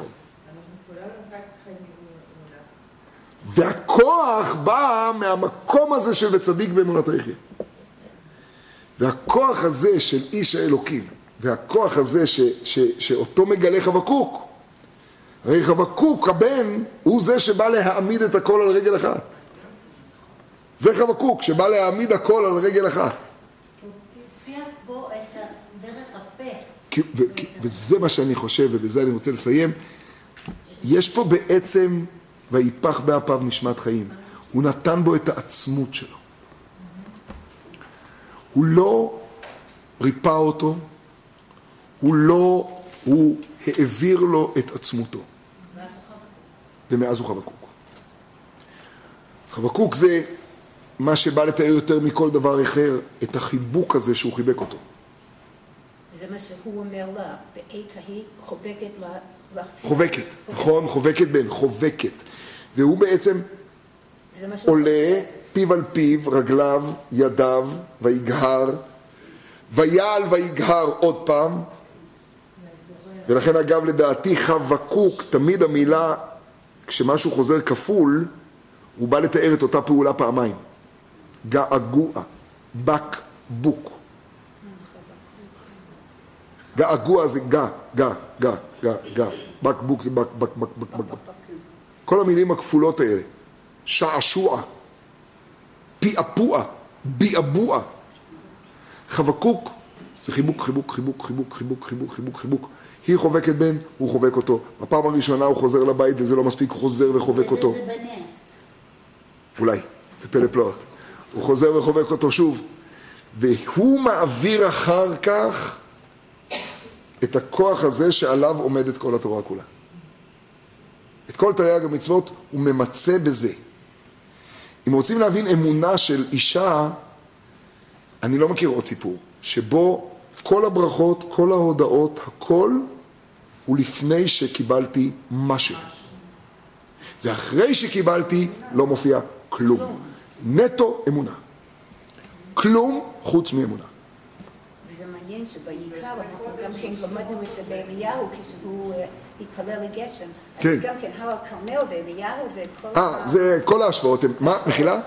והכוח בא מהמקום הזה של וצדיק באמונתו יחיה. והכוח הזה של איש האלוקים, והכוח הזה ש, ש, שאותו מגלה חבקוק, הרי חבקוק הבן הוא זה שבא להעמיד את הכל על רגל אחת. זה חבקוק שבא להעמיד הכל על רגל אחת. וזה מה שאני חושב, ובזה אני רוצה לסיים. יש פה בעצם, ויפח באפיו נשמת חיים. הוא נתן בו את העצמות שלו. הוא לא ריפא אותו, הוא לא, הוא העביר לו את עצמותו. ומאז הוא חבקוק. חבקוק זה מה שבא לתאר יותר מכל דבר אחר, את החיבוק הזה שהוא חיבק אותו. וזה מה שהוא אומר לה, בעת ההיא חובקת לה. חובקת, נכון? חובקת בן, חובקת. והוא בעצם עולה פיו על פיו, רגליו, ידיו, ויגהר, ויעל ויגהר עוד פעם, ולכן אגב לדעתי חבקוק, תמיד המילה, כשמשהו חוזר כפול, הוא בא לתאר את אותה פעולה פעמיים. געגוע, בק, בוק. געגוע זה גע, גע, גע, גע, גע. בק, בוק זה בק, בק, בק, בק, בק. בק. כל המילים הכפולות האלה. שעשוע, פיעפוע, ביעבוע. חבקוק זה חיבוק, חיבוק, חיבוק, חיבוק, חיבוק, חיבוק, חיבוק, חיבוק. היא חובקת בן, הוא חובק אותו. בפעם הראשונה הוא חוזר לבית וזה לא מספיק, הוא חוזר וחובק אותו. וזה זה בניה. אולי, זה פלא פלאות. הוא חוזר וחובק אותו שוב. והוא מעביר אחר כך את הכוח הזה שעליו עומדת כל התורה כולה. את כל תרי"ג המצוות הוא ממצה בזה. אם רוצים להבין אמונה של אישה, אני לא מכיר עוד סיפור, שבו כל הברכות, כל ההודעות, הכל הוא לפני שקיבלתי משהו. ואחרי שקיבלתי לא מופיע כלום. נטו אמונה. כלום חוץ מאמונה. מעניין שבעיקר אנחנו גם כן למדנו את זה באליהו כשהוא אה, התפלל לגשם. כן. אז גם כן הר הכרמל ואליהו וכל... אה, זה כל ההשוואות, הם- מה, מחילה? לא,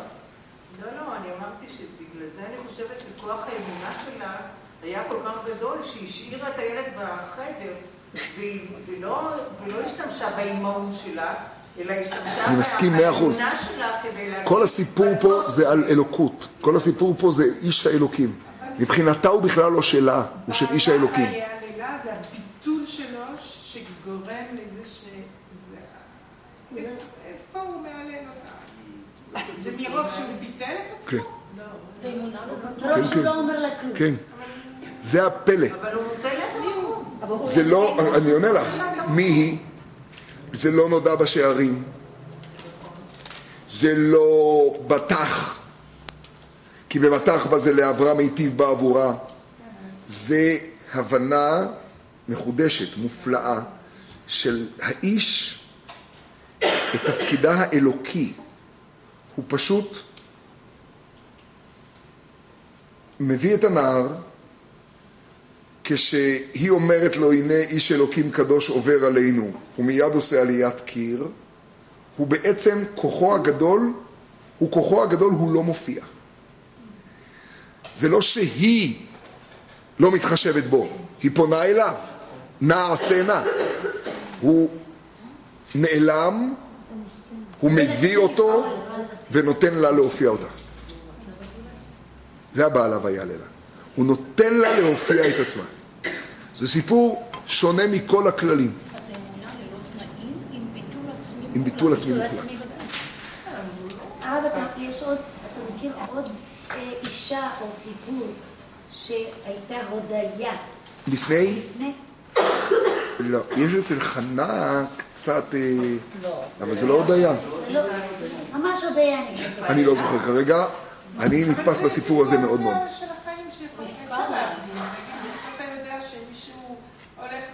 לא, אני אמרתי שבגלל זה אני חושבת שכוח האמונה שלה היה כל כך גדול, שהיא השאירה את הילד בחדר, ולא, ולא השתמשה באימהות שלה, אלא השתמשה אני מסכים מאה אחוז. כל הסיפור פה זה על אלוקות. כל הסיפור פה זה איש האלוקים. מבחינתה הוא בכלל לא שלה, הוא של איש האלוקים. ההיעללה זה הביטול שלו שגורם לזה ש... איפה הוא מהלל אותה? זה מרוב שהוא ביטל את כן, עצמו? בגדול. מרוב שהוא לא אומר לה כלום. כן. זה הפלא. אבל הוא נותן לה זה לא, אני עונה לך, מי היא? זה לא נודע בשערים. זה לא בטח, כי בבטח בה זה לאברהם היטיב בעבורה. זה הבנה מחודשת, מופלאה, של האיש את תפקידה האלוקי. הוא פשוט מביא את הנער כשהיא אומרת לו, הנה איש אלוקים קדוש עובר עלינו, הוא מיד עושה עליית קיר, הוא בעצם כוחו הגדול, הוא כוחו הגדול, הוא לא מופיע. זה לא שהיא לא מתחשבת בו, היא פונה אליו, נא עשה נא. הוא נעלם, הוא מביא אותו ונותן לה להופיע אותה. זה הבעל הוויה לילה. הוא נותן לה להופיע את עצמה. זה סיפור שונה מכל הכללים. אז אמונה ללא תנאים עם ביטול עצמי עם ביטול עצמי מוחלט. הרב, אתה- יש עוד, אתה מכיר עוד אה, אישה או סיפור שהייתה הודיה לפני, לפני? לא, יש אצל חנה קצת, אה, לא. אבל זה לא הודיה. לא, ממש הודיה אני לא זוכר כרגע, אני נתפס לסיפור הזה מאוד מאוד. זה סיטואציה של החיים שיכולים אפשר להבין. נגיד, אתה יודע שמישהו הולך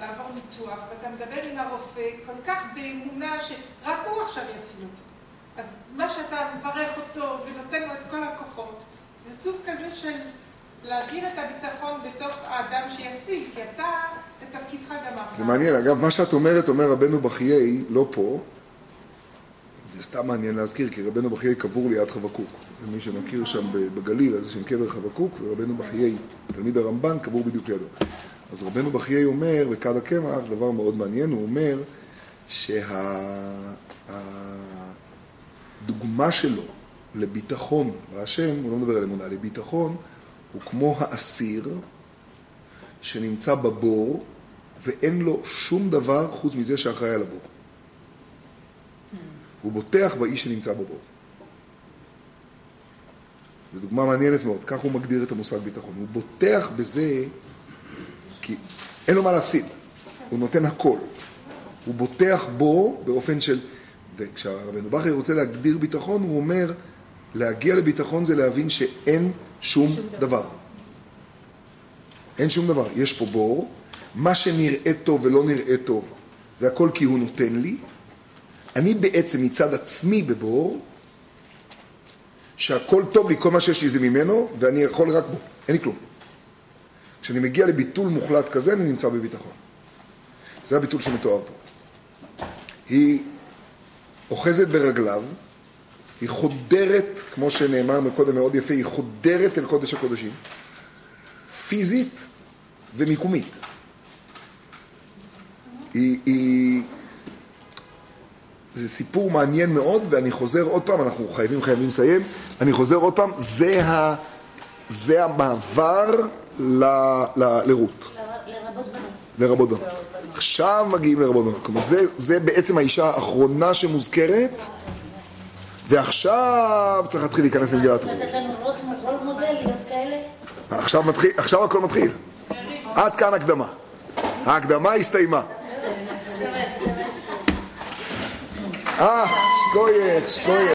לעבור ניתוח, ואתה מדבר עם הרופא כל כך באמונה שרק הוא עכשיו יציל אותו. אז מה שאתה מברך אותו ונותן לו את כל הכוחות, זה סוג כזה של להעביר את הביטחון בתוך האדם שיציל, כי אתה, זה תפקידך גם עכשיו. זה מעניין, אגב, מה שאת אומרת, אומר רבנו בחיי, לא פה, זה סתם מעניין להזכיר, כי רבנו בחיי קבור ליד חבקוק. ומי שמכיר שם בגליל, איזה שם קבר חבקוק, ורבנו בחיי, תלמיד הרמב"ן, קבור בדיוק לידו. אז רבנו בחיי אומר, בכד הקמח, דבר מאוד מעניין, הוא אומר שהדוגמה שלו לביטחון בהשם, הוא לא מדבר על אמונה, לביטחון, הוא כמו האסיר שנמצא בבור ואין לו שום דבר חוץ מזה שאחראי על הבור. הוא בוטח באיש שנמצא בבור. זו דוגמה מעניינת מאוד, כך הוא מגדיר את המושג ביטחון. הוא בוטח בזה כי אין לו מה להפסיד, הוא נותן הכל. הוא בוטח בו באופן של... וכשהרבנו בכי רוצה להגדיר ביטחון, הוא אומר, להגיע לביטחון זה להבין שאין שום דבר. אין שום דבר. יש פה בור, מה שנראה טוב ולא נראה טוב, זה הכל כי הוא נותן לי. אני בעצם מצד עצמי בבור, שהכל טוב לי, כל מה שיש לי זה ממנו, ואני יכול רק בו, אין לי כלום. כשאני מגיע לביטול מוחלט כזה, אני נמצא בביטחון. זה הביטול שמתואר פה. היא אוחזת ברגליו, היא חודרת, כמו שנאמר מקודם מאוד יפה, היא חודרת אל קודש הקודשים, פיזית ומיקומית. היא, היא... זה סיפור מעניין מאוד, ואני חוזר עוד פעם, אנחנו חייבים, חייבים לסיים, אני חוזר עוד פעם, זה, ה... זה המעבר ל... ל... לרות, לרבות בנות. לרבות בנות. עכשיו מגיעים לרבות בנות. כלומר, זה, זה בעצם האישה האחרונה שמוזכרת, ועכשיו צריך להתחיל להיכנס למגילת רות. עכשיו, מתחיל, עכשיו הכל מתחיל. עד כאן הקדמה. ההקדמה הסתיימה. אה, שקוייך, שקוייך.